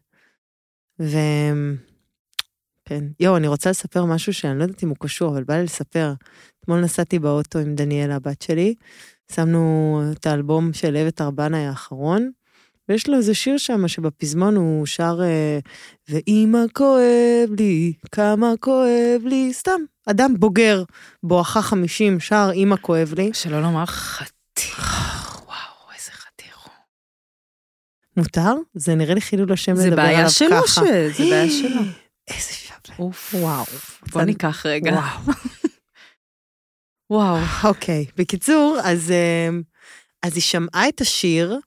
ו... כן. יואו, אני רוצה לספר משהו שאני לא יודעת אם הוא קשור, אבל בא לי לספר. אתמול נסעתי באוטו עם דניאלה, הבת שלי, שמנו את האלבום של אבת ארבנה האחרון, ויש לו איזה שיר שם שבפזמון הוא שר אה, ואמא כואב לי, כמה כואב לי, סתם, אדם בוגר, בואכה חמישים, שר אמא כואב לי. שלא לומר חתיך. וואו, איזה חתיך הוא. מותר? זה נראה לי חילול השם זה לדבר עליו בעיה ככה. שלו, ש- זה בעיה שלו. איזה שווה. אוף. וואו. בוא ניקח רגע. וואו. וואו. אוקיי, בקיצור, אז, אז היא שמעה את השיר,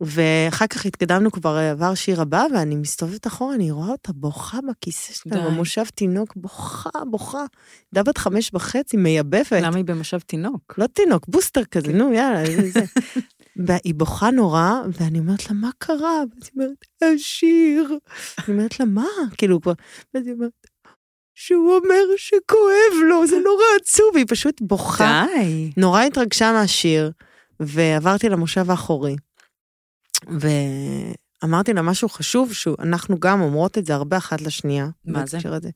ואחר כך התקדמנו כבר, עבר שיר הבא, ואני מסתובבת אחורה, אני רואה אותה בוכה בכיסא שלה. במושב תינוק, בוכה, בוכה. ילדה בת חמש וחצי, מייבבת. למה היא במושב תינוק? לא תינוק, בוסטר כזה, נו, יאללה, זה זה. והיא בוכה נורא, ואני אומרת לה, מה קרה? ואז היא אומרת, השיר. אני אומרת לה, מה? כאילו, כבר... ואז היא אומרת, שהוא אומר שכואב לו, זה נורא עצוב, והיא פשוט בוכה. די. נורא התרגשה מהשיר, ועברתי למושב האחורי. ואמרתי לה משהו חשוב, שאנחנו גם אומרות את זה הרבה אחת לשנייה. מה זה? הזה.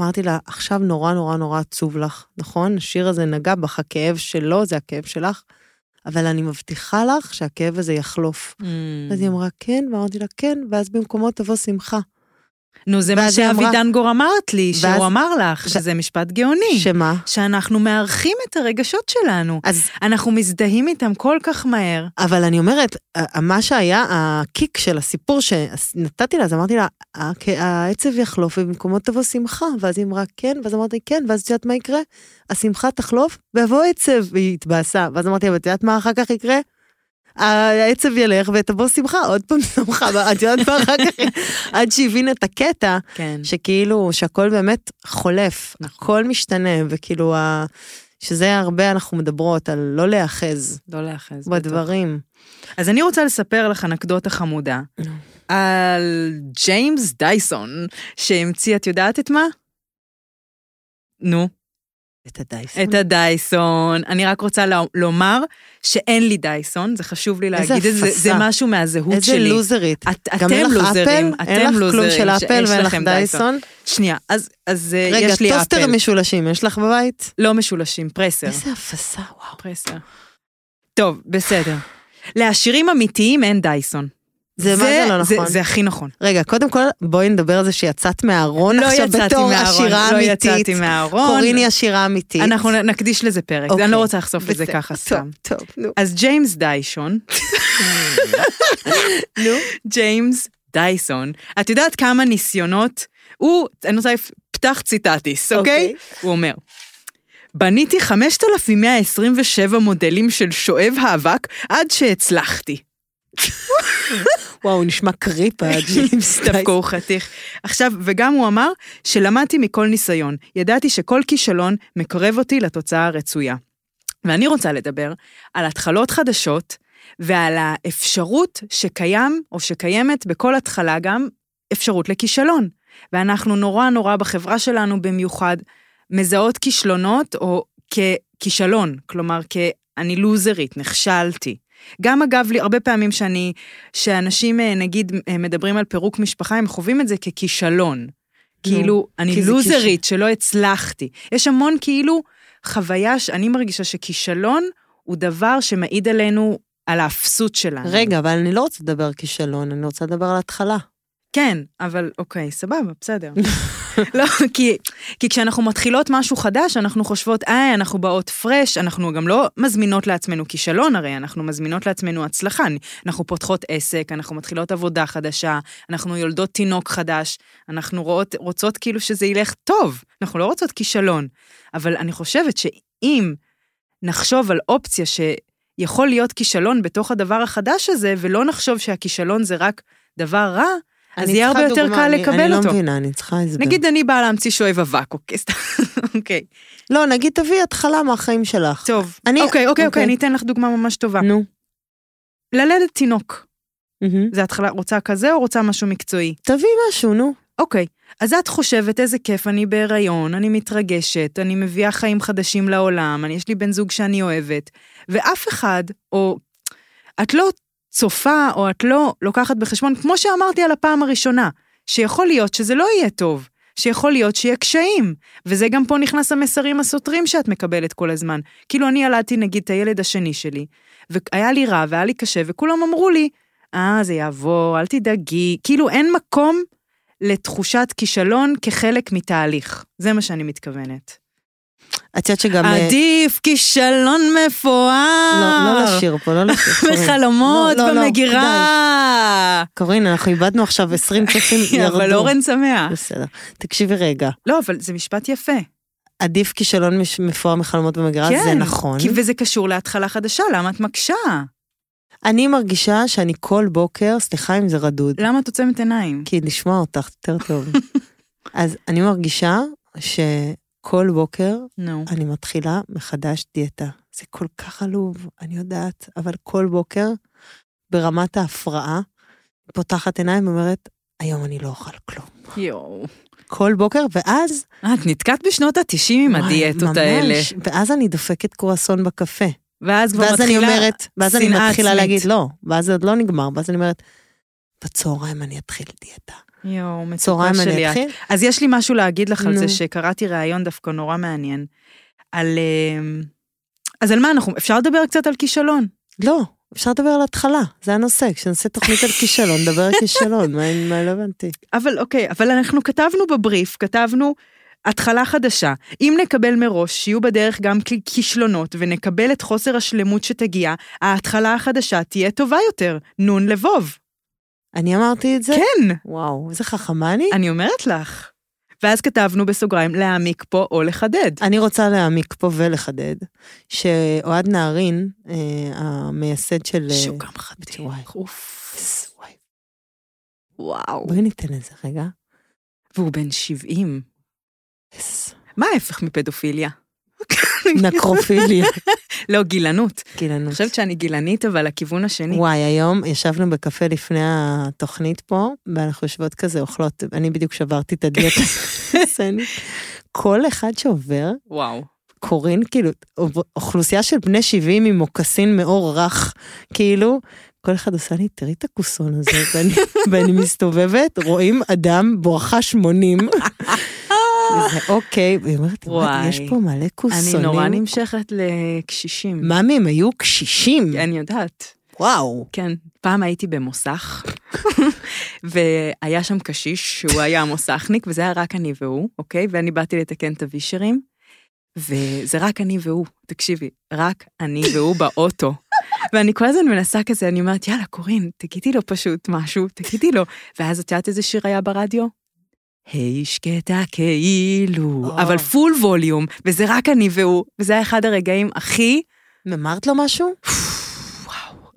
אמרתי לה, עכשיו נורא נורא נורא עצוב לך, נכון? השיר הזה נגע בך, הכאב שלו זה הכאב שלך, אבל אני מבטיחה לך שהכאב הזה יחלוף. Mm. אז היא אמרה, כן, ואמרתי לה, כן, ואז במקומו תבוא שמחה. נו, זה מה ואז היא שאבי אמרה- דנגור אמרת לי, ואז- שהוא אמר לך, ו- שזה משפט גאוני. שמה? שאנחנו מארחים את הרגשות שלנו. אז אנחנו מזדהים איתם כל כך מהר. אבל אני אומרת, מה שהיה הקיק של הסיפור שנתתי לה, אז אמרתי לה, "הכ- העצב יחלוף ובמקומו תבוא שמחה. ואז היא אמרה, כן, ואז אמרתי, כן, ואז את יודעת מה יקרה? השמחה תחלוף ויבוא עצב, והיא התבאסה. ואז אמרתי, אבל את יודעת מה אחר כך יקרה? העצב ילך ותבוא שמחה, עוד פעם שמחה, ואת יודעת מה אחר כך? עד שהבין את הקטע, כן. שכאילו, שהכל באמת חולף, נכון. הכל משתנה, וכאילו, ה... שזה הרבה אנחנו מדברות על לא להיאחז לא להאחז. בדברים. אז אני רוצה לספר לך אנקדוטה חמודה. על ג'יימס דייסון, שהמציא, את יודעת את מה? נו, את הדייסון. את הדייסון. אני רק רוצה לומר שאין לי דייסון, זה חשוב לי איזה להגיד את זה, זה. משהו מהזהות איזה שלי. לוזרית. את, גם אתם לוזרים, אפל? אתם אין לך לוזרים. כלום של אפל ואין לך לכם דייסון? שנייה, אז, אז אה, רגע, יש לי אפל. משולשים, יש לך בבית? לא משולשים, פרסר. איזה הפסה, וואו. פרסר. טוב, בסדר. לעשירים אמיתיים אין דייסון. זה מה זה לא נכון. זה, זה הכי נכון. רגע, קודם כל, בואי נדבר על זה שיצאת מהארון לא עכשיו בתור מהארון, עשירה לא אמיתית. יצאתי מהארון. קורין היא עשירה אמיתית. אנחנו נקדיש לזה פרק, אוקיי. אני לא רוצה לחשוף את זה ככה טוב, סתם. טוב, נו. אז ג'יימס דיישון, נו. ג'יימס דייסון, את יודעת כמה ניסיונות, הוא, אני רוצה, פתח ציטטיס, אוקיי? הוא אומר, בניתי 5,127 מודלים של שואב האבק עד שהצלחתי. וואו, נשמע קריפ, הג'יימס. דווקא הוא חתיך. עכשיו, וגם הוא אמר שלמדתי מכל ניסיון. ידעתי שכל כישלון מקרב אותי לתוצאה הרצויה. ואני רוצה לדבר על התחלות חדשות ועל האפשרות שקיים, או שקיימת בכל התחלה גם, אפשרות לכישלון. ואנחנו נורא נורא בחברה שלנו במיוחד מזהות כישלונות או ככישלון, כלומר כ"אני לוזרית, נכשלתי". גם אגב, לי הרבה פעמים שאני, שאנשים אה, נגיד אה, מדברים על פירוק משפחה, הם חווים את זה ככישלון. כאילו, אני לוזרית שלא הצלחתי. יש המון כאילו חוויה שאני מרגישה שכישלון הוא דבר שמעיד עלינו על האפסות שלנו. רגע, אבל אני לא רוצה לדבר כישלון, אני רוצה לדבר על התחלה. כן, אבל אוקיי, סבבה, בסדר. לא, כי, כי כשאנחנו מתחילות משהו חדש, אנחנו חושבות, אה, אנחנו באות פרש, אנחנו גם לא מזמינות לעצמנו כישלון הרי, אנחנו מזמינות לעצמנו הצלחה. אנחנו פותחות עסק, אנחנו מתחילות עבודה חדשה, אנחנו יולדות תינוק חדש, אנחנו רואות, רוצות כאילו שזה ילך טוב, אנחנו לא רוצות כישלון. אבל אני חושבת שאם נחשוב על אופציה שיכול להיות כישלון בתוך הדבר החדש הזה, ולא נחשוב שהכישלון זה רק דבר רע, אז אני יהיה הרבה יותר קל אני- לקבל אני אותו. לא מבינה, אני צריכה הסבר. נגיד אני באה להמציא שואב אבק, אוקיי, אוקיי. לא, נגיד תביאי התחלה מהחיים שלך. טוב, אני- אוקיי, אוקיי, אוקיי. אוקיי, אני אתן לך דוגמה ממש טובה. נו. ללדת תינוק. זה התחלה, רוצה כזה או רוצה משהו מקצועי? תביאי משהו, נו. אוקיי, אז את חושבת איזה כיף, אני בהיריון, אני מתרגשת, אני מביאה חיים חדשים לעולם, אני, יש לי בן זוג שאני אוהבת, ואף אחד, או את לא צופה, או את לא לוקחת בחשבון, כמו שאמרתי על הפעם הראשונה, שיכול להיות שזה לא יהיה טוב, שיכול להיות שיהיה קשיים, וזה גם פה נכנס המסרים הסותרים שאת מקבלת כל הזמן. כאילו אני ילדתי נגיד את הילד השני שלי, והיה לי רע והיה לי קשה, וכולם אמרו לי, אה, זה יעבור, אל תדאגי, כאילו אין מקום לתחושת כישלון כחלק מתהליך. זה מה שאני מתכוונת. את יודעת שגם... אה, עדיף כישלון מפואר. לא, לא לשיר פה, לא לשיר. בחלומות לא, לא, לא, במגירה. קורין, אנחנו איבדנו עכשיו 20 צופים, ירדו. אבל אורן שמח. בסדר. תקשיבי רגע, לא, אבל זה משפט יפה. עדיף כישלון מפואר מחלומות במגירה, כן. זה נכון. כי וזה קשור להתחלה חדשה, למה את מקשה? אני מרגישה שאני כל בוקר, סליחה אם זה רדוד, למה את עוצמת עיניים? כי לשמוע אותך יותר טוב. אז אני מרגישה שכל בוקר נו. אני מתחילה מחדש דיאטה. זה כל כך עלוב, אני יודעת, אבל כל בוקר, ברמת ההפרעה, פותחת עיניים ואומרת, היום אני לא אוכל כלום. יואו. כל בוקר, ואז... את נתקעת בשנות ה-90 עם הדיאטות ממש, האלה. ואז אני דופקת קרואסון בקפה. ואז כבר ואז אני מתחילה אומרת, ואז אני מתחילה עצמית. להגיד, לא, ואז זה עוד לא נגמר, ואז אני אומרת, בצהריים אני אתחיל דיאטה. יואו, מצוקה שלי. את. אז יש לי משהו להגיד לך על. זה, שקראתי ראיון דווקא נורא מעניין. על... אה, אז על מה אנחנו... אפשר לדבר קצת על כישלון. לא, אפשר לדבר על התחלה, זה הנושא, כשנעשה תוכנית על כישלון, נדבר על כישלון, מה מה לא הבנתי. אבל אוקיי, אבל אנחנו כתבנו בבריף, כתבנו התחלה חדשה. אם נקבל מראש שיהיו בדרך גם כישלונות ונקבל את חוסר השלמות שתגיע, ההתחלה החדשה תהיה טובה יותר. נון לבוב. אני אמרתי את זה? כן, וואו, איזה חכמה אני. אני אומרת לך. ואז כתבנו בסוגריים להעמיק פה או לחדד. אני רוצה להעמיק פה ולחדד, שאוהד נהרין, אה, המייסד של... אה, שהוא גם חתיך. אוף. וואו. בואי ניתן לזה רגע. והוא בן 70. יס. מה ההפך מפדופיליה? נקרופיליה. לא, גילנות. אני גילנות. חושבת שאני גילנית, אבל לכיוון השני. וואי, היום ישבנו בקפה לפני התוכנית פה, ואנחנו יושבות כזה אוכלות, אני בדיוק שברתי את הדיאטה. כל אחד שעובר, וואו. קורין, כאילו, אוכלוסייה של בני 70 עם מוקסין מאור רך, כאילו, כל אחד עושה לי, תראי את הכוסון הזה, ואני, ואני מסתובבת, רואים אדם בואכה 80. וזה אוקיי, והיא אומרת, "וואי. יש פה מלא כוסונים. אני נורא נמשכת לקשישים. ממי, הם היו קשישים. אני יודעת. וואו. כן, פעם הייתי במוסך, והיה שם קשיש שהוא היה המוסכניק, וזה היה רק אני והוא, אוקיי? ואני באתי לתקן את הווישרים, וזה רק אני והוא, תקשיבי, רק אני והוא באוטו. ואני כל הזמן מנסה כזה, אני אומרת, יאללה, קורין, תגידי לו פשוט משהו, תגידי לו. ואז את יודעת איזה שיר היה ברדיו? היי שקטה כאילו. אבל פול ווליום, וזה רק אני והוא, וזה היה אחד הרגעים הכי... אמרת לו משהו?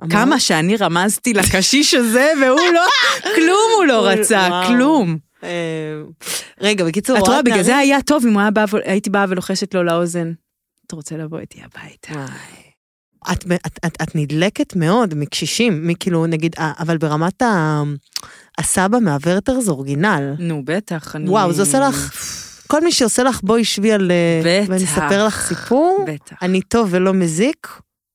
כמה שאני רמזתי לקשיש הזה, והוא לא, כלום הוא לא רצה. כלום. אה, רגע, בקיצור, את רואה, בגלל זה היה טוב אם הייתי באה ולוחשת לו לאוזן. אתה רוצה לבוא איתי הביתה? את, את, את, את נדלקת מאוד מקשישים, מכאילו, נגיד, אה, אבל ברמת ה, הסבא מהוורטר זה אורגינל. נו, בטח, אני... וואו, זה עושה לך, כל מי שעושה לך בואי שבי על... אה, בטח. ואני אספר לך סיפור, בטח. אני טוב ולא מזיק,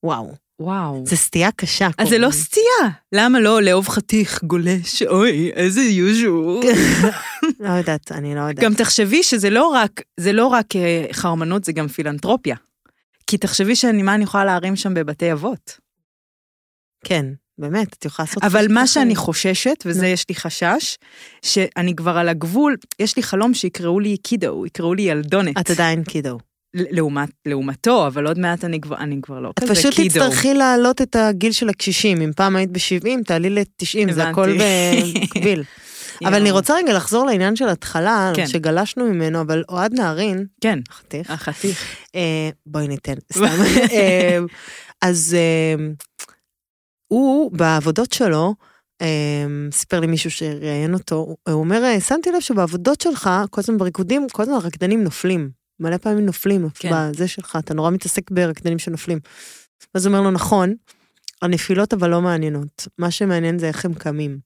וואו, וואו. זה סטייה קשה. אז זה קוראים. לא סטייה. למה לא לאהוב חתיך גולש? אוי, איזה יוז'ו. לא יודעת, אני לא יודעת. גם תחשבי שזה לא רק, זה לא רק אה, חרמנות, זה גם פילנטרופיה. כי תחשבי שאני, מה אני יכולה להרים שם בבתי אבות. כן, באמת, את יכולה לעשות... אבל מה. שאני חוששת, וזה. יש לי חשש, שאני כבר על הגבול, יש לי חלום שיקראו לי קידו, יקראו לי ילדונת. את עדיין קידו. לעומת, לעומתו, אבל עוד מעט אני כבר, אני כבר לא את כזה פשוט קידו. תצטרכי להעלות את הגיל של הקשישים. אם פעם היית ב-70, תעלי ל-90, זה. הכל במקביל. אבל אני רוצה רגע לחזור לעניין של התחלה, כן. שגלשנו ממנו, אבל אוהד נהרין, כן, חתיך, החתיך. אה, בואי ניתן, סתם. אה, אז אה, הוא, בעבודות שלו, אה, סיפר לי מישהו שראיין אותו, הוא אומר, אה, שמתי לב שבעבודות שלך, כל הזמן בריקודים, כל הזמן הרקדנים נופלים. מלא פעמים נופלים, כן. בזה שלך, אתה נורא מתעסק ברקדנים שנופלים. אז הוא אומר לו, נכון, הנפילות אבל לא מעניינות, מה שמעניין זה איך הם קמים.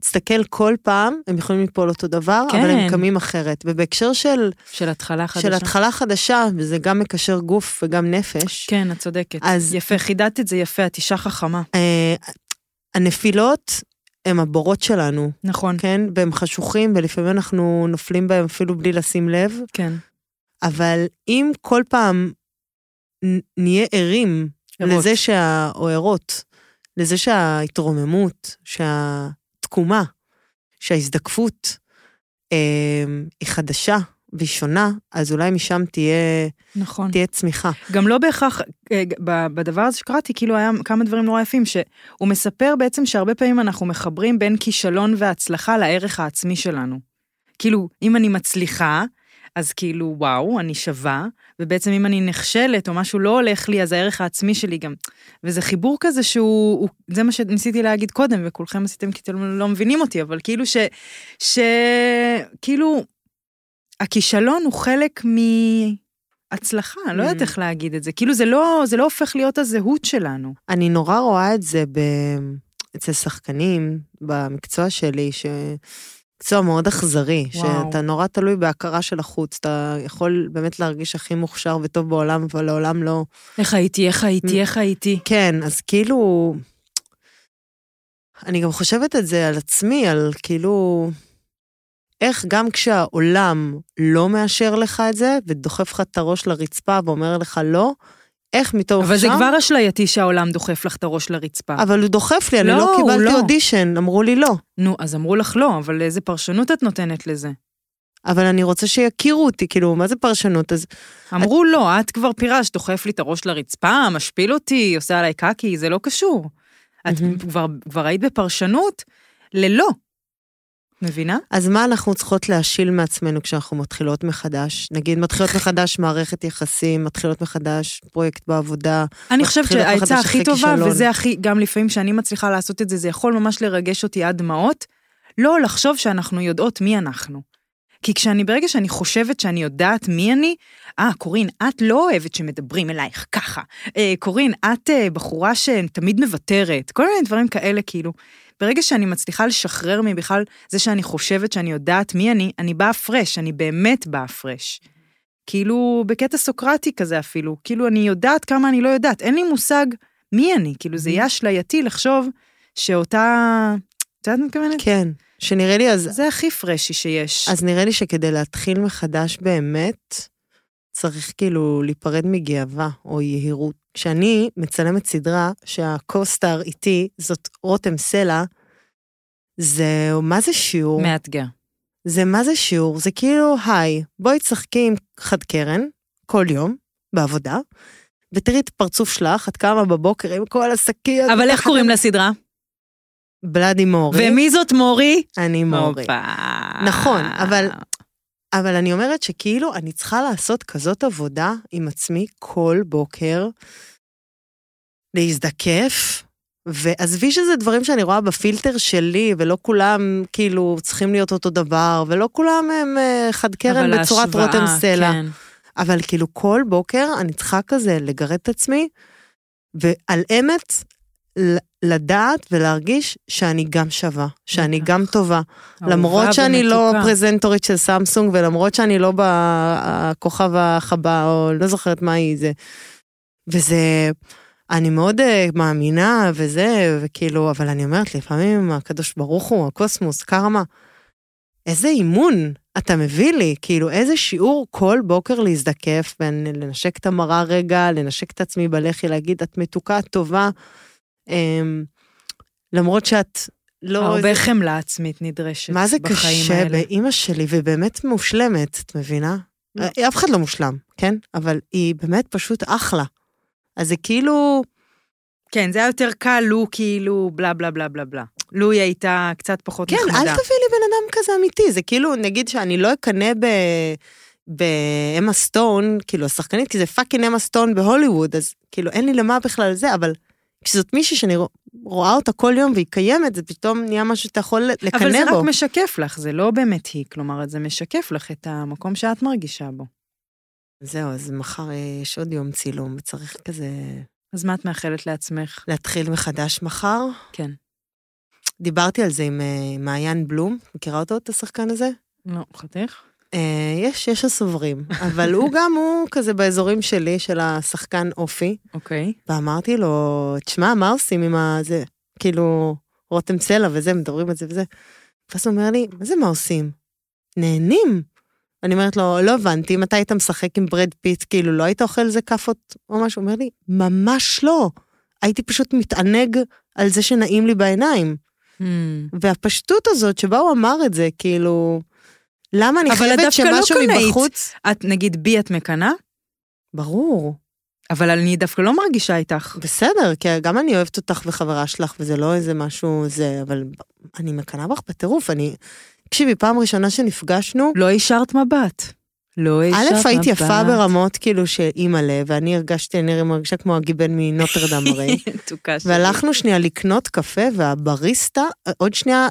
תסתכל כל פעם, הם יכולים ליפול אותו דבר, כן. אבל הם קמים אחרת. ובהקשר של, של התחלה חדשה. של התחלה חדשה, וזה גם מקשר גוף וגם נפש, כן, את צודקת. אז- יפה, חידדת את זה יפה, את אישה חכמה. אה, הנפילות הם הבורות שלנו, נכון, כן? והם חשוכים, ולפעמים אנחנו נופלים בהם אפילו בלי לשים לב, כן. אבל אם כל פעם נהיה ערים ערות. לזה שה... או ערות, לזה שההתרוממות, שהתקומה, שההזדקפות אה, היא חדשה והיא שונה, אז אולי משם תהיה, נכון. תהיה צמיחה. גם לא בהכרח, אה, בדבר הזה שקראתי, כאילו היה כמה דברים נורא יפים, שהוא מספר בעצם שהרבה פעמים אנחנו מחברים בין כישלון והצלחה לערך העצמי שלנו. כאילו, אם אני מצליחה, אז כאילו, וואו, אני שווה, ובעצם אם אני נכשלת או משהו לא הולך לי, אז הערך העצמי שלי גם... וזה חיבור כזה שהוא, הוא, זה מה שניסיתי להגיד קודם, וכולכם עשיתם כי אתם לא מבינים אותי, אבל כאילו ש... ש... כאילו, הכישלון הוא חלק מהצלחה, אני לא יודעת Mm. איך להגיד את זה. כאילו, זה לא, זה לא הופך להיות הזהות שלנו. אני נורא רואה את זה ב... אצל שחקנים במקצוע שלי, ש... מקצוע מאוד אכזרי, וואו. שאתה נורא תלוי בהכרה של החוץ, אתה יכול באמת להרגיש הכי מוכשר וטוב בעולם, אבל לעולם לא. איך הייתי, איך. הייתי, איך הייתי. כן, אז כאילו... אני גם חושבת את זה על עצמי, על כאילו... איך גם כשהעולם לא מאשר לך את זה, ודוחף לך את הראש לרצפה ואומר לך לא, איך מתוך אבל זה שם... כבר אשלייתי שהעולם דוחף לך את הראש לרצפה. אבל הוא דוחף לי, אני לא, לא קיבלתי לא. אודישן, אמרו לי לא. נו, אז אמרו לך לא, אבל איזה פרשנות את נותנת לזה? אבל אני רוצה שיכירו אותי, כאילו, מה זה פרשנות? אז אמרו לא, את כבר פירשת, דוחף לי את הראש לרצפה, משפיל אותי, עושה עליי קקי, זה לא קשור. את. כבר, כבר היית בפרשנות ללא. מבינה? אז מה אנחנו צריכות להשיל מעצמנו כשאנחנו מתחילות מחדש? נגיד, מתחילות מחדש מערכת יחסים, מתחילות מחדש פרויקט בעבודה. אני חושבת שהעצה הכי טובה, כישלון. וזה הכי, גם לפעמים שאני מצליחה לעשות את זה, זה יכול ממש לרגש אותי עד דמעות, לא לחשוב שאנחנו יודעות מי אנחנו. כי כשאני, ברגע שאני חושבת שאני יודעת מי אני, אה, קורין, את לא אוהבת שמדברים אלייך ככה. אה, קורין, את אה, בחורה שתמיד מוותרת. כל מיני דברים כאלה, כאילו. ברגע שאני מצליחה לשחרר מבכלל זה שאני חושבת שאני יודעת מי אני, אני באה פרש, אני באמת באה פרש. כאילו, בקטע סוקרטי כזה אפילו, כאילו, אני יודעת כמה אני לא יודעת, אין לי מושג מי אני, כאילו, זה יהיה אשלייתי לחשוב שאותה... את יודעת מה אני מתכוונת? כן, שנראה לי אז... זה הכי פרשי שיש. אז נראה לי שכדי להתחיל מחדש באמת, צריך כאילו להיפרד מגאווה או יהירות. כשאני מצלמת סדרה שהקו-סטאר איתי זאת רותם סלע, זה, מה זה שיעור? מאתגר. זה מה זה שיעור? זה כאילו, היי, בואי תשחקי עם חד קרן כל יום בעבודה, ותראי את הפרצוף שלך, את קמה בבוקר עם כל השקית. אבל איך קוראים לסדרה? בלאדי מורי. ומי זאת מורי? אני מורי. הופה. נכון, אבל- אבל אני אומרת שכאילו אני צריכה לעשות כזאת עבודה עם עצמי כל בוקר, להזדקף, ועזבי שזה דברים שאני רואה בפילטר שלי, ולא כולם כאילו צריכים להיות אותו דבר, ולא כולם הם אה, חד קרן בצורת ההשוואה, רותם סלע. כן. אבל כאילו כל בוקר אני צריכה כזה לגרד את עצמי, ועל אמת לדעת ולהרגיש שאני גם שווה, שאני. גם טובה. למרות שאני לא. פרזנטורית של סמסונג, ולמרות שאני לא בכוכב החבה, או לא זוכרת מה היא זה. וזה, אני מאוד אה, מאמינה וזה, וכאילו, אבל אני אומרת, לפעמים הקדוש ברוך הוא, הקוסמוס, קרמה, איזה אימון אתה מביא לי, כאילו, איזה שיעור כל בוקר להזדקף, ולנשק את המראה רגע, לנשק את עצמי בלחי, להגיד, את מתוקה, טובה, למרות שאת לא... הרבה חמלה עצמית נדרשת מה זה קשה. באימא שלי, ובאמת מושלמת, את מבינה? לא. אף אחד לא מושלם, כן? אבל היא באמת פשוט אחלה. אז זה כאילו, כן, זה היה יותר קל, לו כאילו בלה בלה בלה בלה בלה. לו היא הייתה קצת פחות כן, נחמדה. אל תביא לי בן אדם כזה אמיתי, זה כאילו, נגיד שאני לא אקנא ב... באמה סטון, כאילו השחקנית, כי זה fucking אמה סטון בהוליווד, אז כאילו אין לי למה בכלל זה, אבל כשזאת מישהי שאני רוא- רואה אותה כל יום והיא קיימת, זה פתאום נהיה משהו שאתה יכול לקנא בו. אבל זה רק משקף לך, זה לא באמת היא, כלומר, זה משקף לך את המקום שאת מרגישה בו. זהו, אז מחר אה, יש עוד יום צילום, וצריך כזה אז מה את מאחלת לעצמך? להתחיל מחדש מחר. כן. דיברתי על זה עם אה, מעיין בלום, מכירה אותו, את השחקן הזה? לא, חתיך? אה, יש, יש הסוברים, אבל הוא גם, הוא כזה באזורים שלי, של השחקן אופי, אוקיי. ואמרתי לו, תשמע, מה עושים עם הזה? כאילו, רותם סלע וזה, מדברים על זה וזה. ואז הוא אומר לי, מה זה מה עושים? נהנים. אני אומרת לו, לא הבנתי, מתי היית משחק עם ברד פיט, כאילו, לא היית אוכל איזה כאפות או משהו? הוא אומר לי, ממש לא. הייתי פשוט מתענג על זה שנעים לי בעיניים. Hmm. והפשטות הזאת שבה הוא אמר את זה, כאילו, למה אני חייבת לא שמשהו קנאית. מבחוץ... את, נגיד, בי את מקנאה, ברור, אבל אני דווקא לא מרגישה איתך. בסדר, כי גם אני אוהבת אותך וחברה שלך, וזה לא איזה משהו זה, אבל אני מקנאה בך בטירוף, אני... תקשיבי, פעם ראשונה שנפגשנו, לא השארת מבט. לא השארת מבט. א', הייתי יפה ברמות כאילו שאימא'לה, ואני הרגשתי, אני מרגישה כמו הגיבן מנוטרדם הרי. והלכנו שנייה לקנות קפה, והבריסטה, עוד שנייה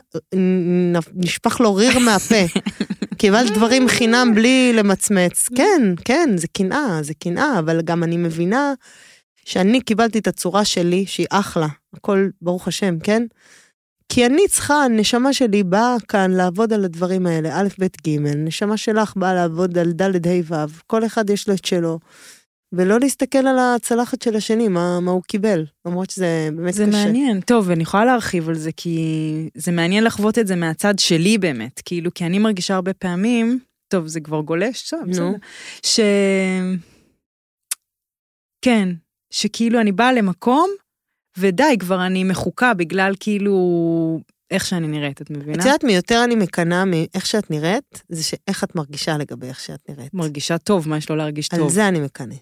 נשפך לו ריר מהפה. קיבלת דברים חינם בלי למצמץ. כן, כן, זה קנאה, זה קנאה, אבל גם אני מבינה שאני קיבלתי את הצורה שלי, שהיא אחלה, הכל ברוך השם, כן? כי אני צריכה, הנשמה שלי באה כאן לעבוד על הדברים האלה, א', ב', ג', נשמה שלך באה לעבוד על ד', ה', ו', כל אחד יש לו את שלו. ולא להסתכל על הצלחת של השני, מה, מה הוא קיבל, למרות שזה באמת זה קשה. מעניין. טוב, אני יכולה להרחיב על זה, כי זה מעניין לחוות את זה מהצד שלי באמת. כאילו, כי אני מרגישה הרבה פעמים, טוב, זה כבר גולש, טוב. בסדר. ש... כן, שכאילו אני באה למקום, ודי, כבר אני מחוקה בגלל כאילו איך שאני נראית, את מבינה? את יודעת מי יותר אני מקנאה מאיך שאת נראית, זה שאיך את מרגישה לגבי איך שאת נראית. מרגישה טוב, מה יש לו להרגיש על טוב? זה אני מקנאת.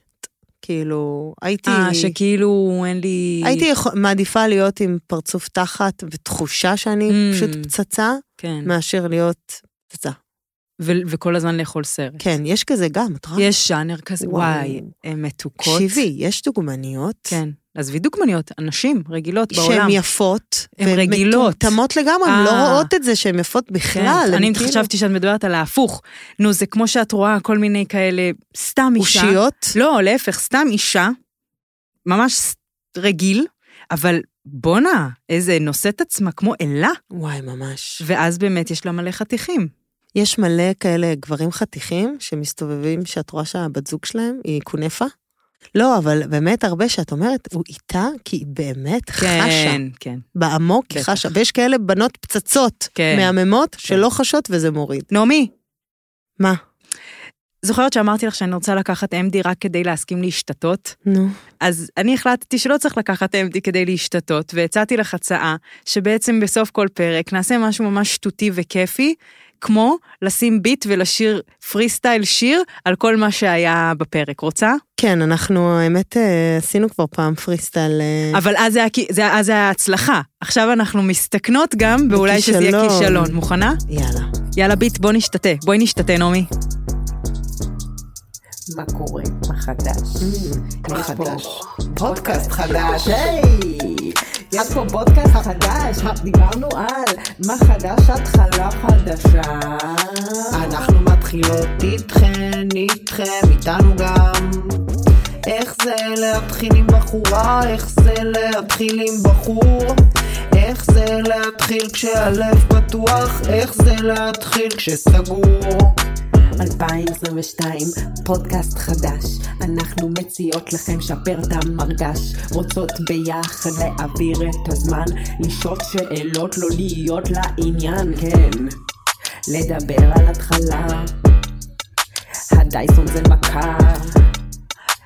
כאילו, הייתי... אה, שכאילו אין לי... הייתי מעדיפה להיות עם פרצוף תחת ותחושה שאני Mm. פשוט פצצה, כן, מאשר להיות פצצה. ו- וכל הזמן לאכול סרט. כן, יש כזה גם, את רואה? יש ז'אנר כזה, וואו. וואי, הן מתוקות. תקשיבי, יש דוגמניות. כן. עזבי דוגמניות, אנשים רגילות בעולם. שהן יפות. הן רגילות. ומטומטמות לגמרי, הן לא אה. רואות את זה שהן יפות בכלל. כן, אני כאילו חשבתי שאת מדברת על ההפוך. נו, זה כמו שאת רואה כל מיני כאלה, סתם אישה. אושיות. לא, להפך, סתם אישה, ממש רגיל, אבל בואנה, איזה נושאת עצמה כמו אלה, וואי, ממש. ואז באמת יש לה מלא חתיכים. יש מלא כאלה גברים חתיכים שמסתובבים, שאת רואה שהבת זוג שלהם היא כונפה. לא, אבל באמת הרבה שאת אומרת, הוא איתה כי היא באמת חשה. כן, כן. בעמוק היא. חשה. ויש כאלה בנות פצצות, כן. מהממות, שלא חשות וזה מוריד. נעמי, מה? זוכרת שאמרתי לך שאני רוצה לקחת MD רק כדי להסכים להשתתות? נו. אז אני החלטתי שלא צריך לקחת MD כדי להשתתות, והצעתי לך הצעה שבעצם בסוף כל פרק נעשה משהו ממש שטותי וכיפי, כמו לשים ביט ולשיר פרי סטייל שיר על כל מה שהיה בפרק. רוצה? כן, אנחנו, האמת, אה, עשינו כבר פעם פרי סטייל. אה, אבל אז זה היה, אז זה היה הצלחה. עכשיו אנחנו מסתכנות גם באולי שזה יהיה. כישלון. מוכנה? יאללה. יאללה ביט, בוא נשתתה. בואי נשתתה, נעמי. מה קורה? מה חדש? מה יש פה חדש? פודקאסט חדש, היי! יש פה פודקאסט חדש, דיברנו על מה חדש, התחלה חדשה. אנחנו מתחילות איתכן, איתכם, איתנו גם. איך זה להתחיל עם בחורה, איך זה להתחיל עם בחור, איך זה להתחיל כשהלב פתוח, איך זה להתחיל כשסגור. 2022, פודקאסט חדש, אנחנו מציעות לכם שפר את המרגש, רוצות ביחד להעביר את הזמן, לשאול שאלות, לא להיות לעניין, כן, לדבר על התחלה, הדייסון זה מכה,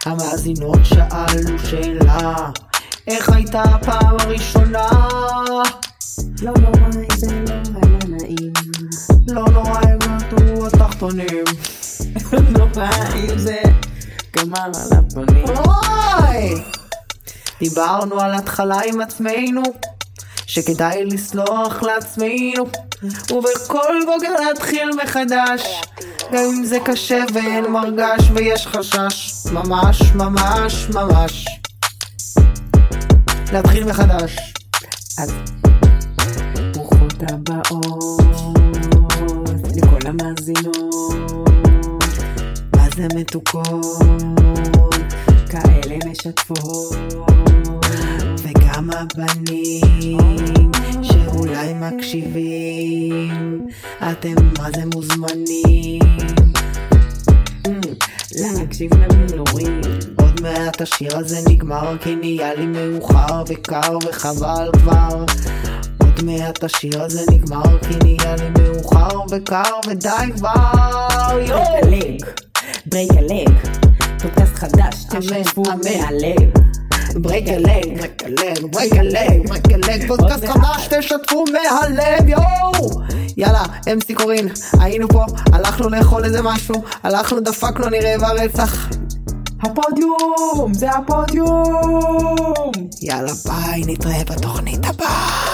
המאזינות שאלו שאלה, איך הייתה הפעם הראשונה? לא נורא אם זה לא היה נעים, לא נורא אם נטו התחתונים. לא נורא אם זה גמר על הפנים. אוי! דיברנו על התחלה עם עצמנו, שכדאי לסלוח לעצמנו, ובכל בוקר להתחיל מחדש, גם אם זה קשה ואין מרגש ויש חשש, ממש ממש ממש. להתחיל מחדש. אז ברוכות הבאות המאזינות, מה זה מתוקות, כאלה משתפות. וגם הבנים שאולי מקשיבים, אתם מה זה מוזמנים. להקשיב למילורים, עוד מעט השיר הזה נגמר כי נהיה לי מאוחר וקר וחבל כבר עוד מעט השיר הזה נגמר כי נהיה לי מאוחר וקר ודי כבר יואו break a leg, break a leg, פודקאסט חדש, תשתפו. מהלב. ברייק הלג, ברייק הלג, ברייק הלג, ברייק הלג, פודקאסט חדש, תשתפו מהלב, יואו! יאללה, MC קורין, היינו פה, הלכנו לאכול איזה משהו, הלכנו, דפקנו, נראה ברצח. הפודיום, זה הפודיום! יאללה, ביי, נתראה בתוכנית הבאה.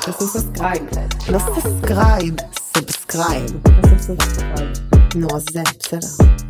תעשו suscribe. לא suscribe, subscribe. תעשו suscribe. נו, אז זה, בסדר.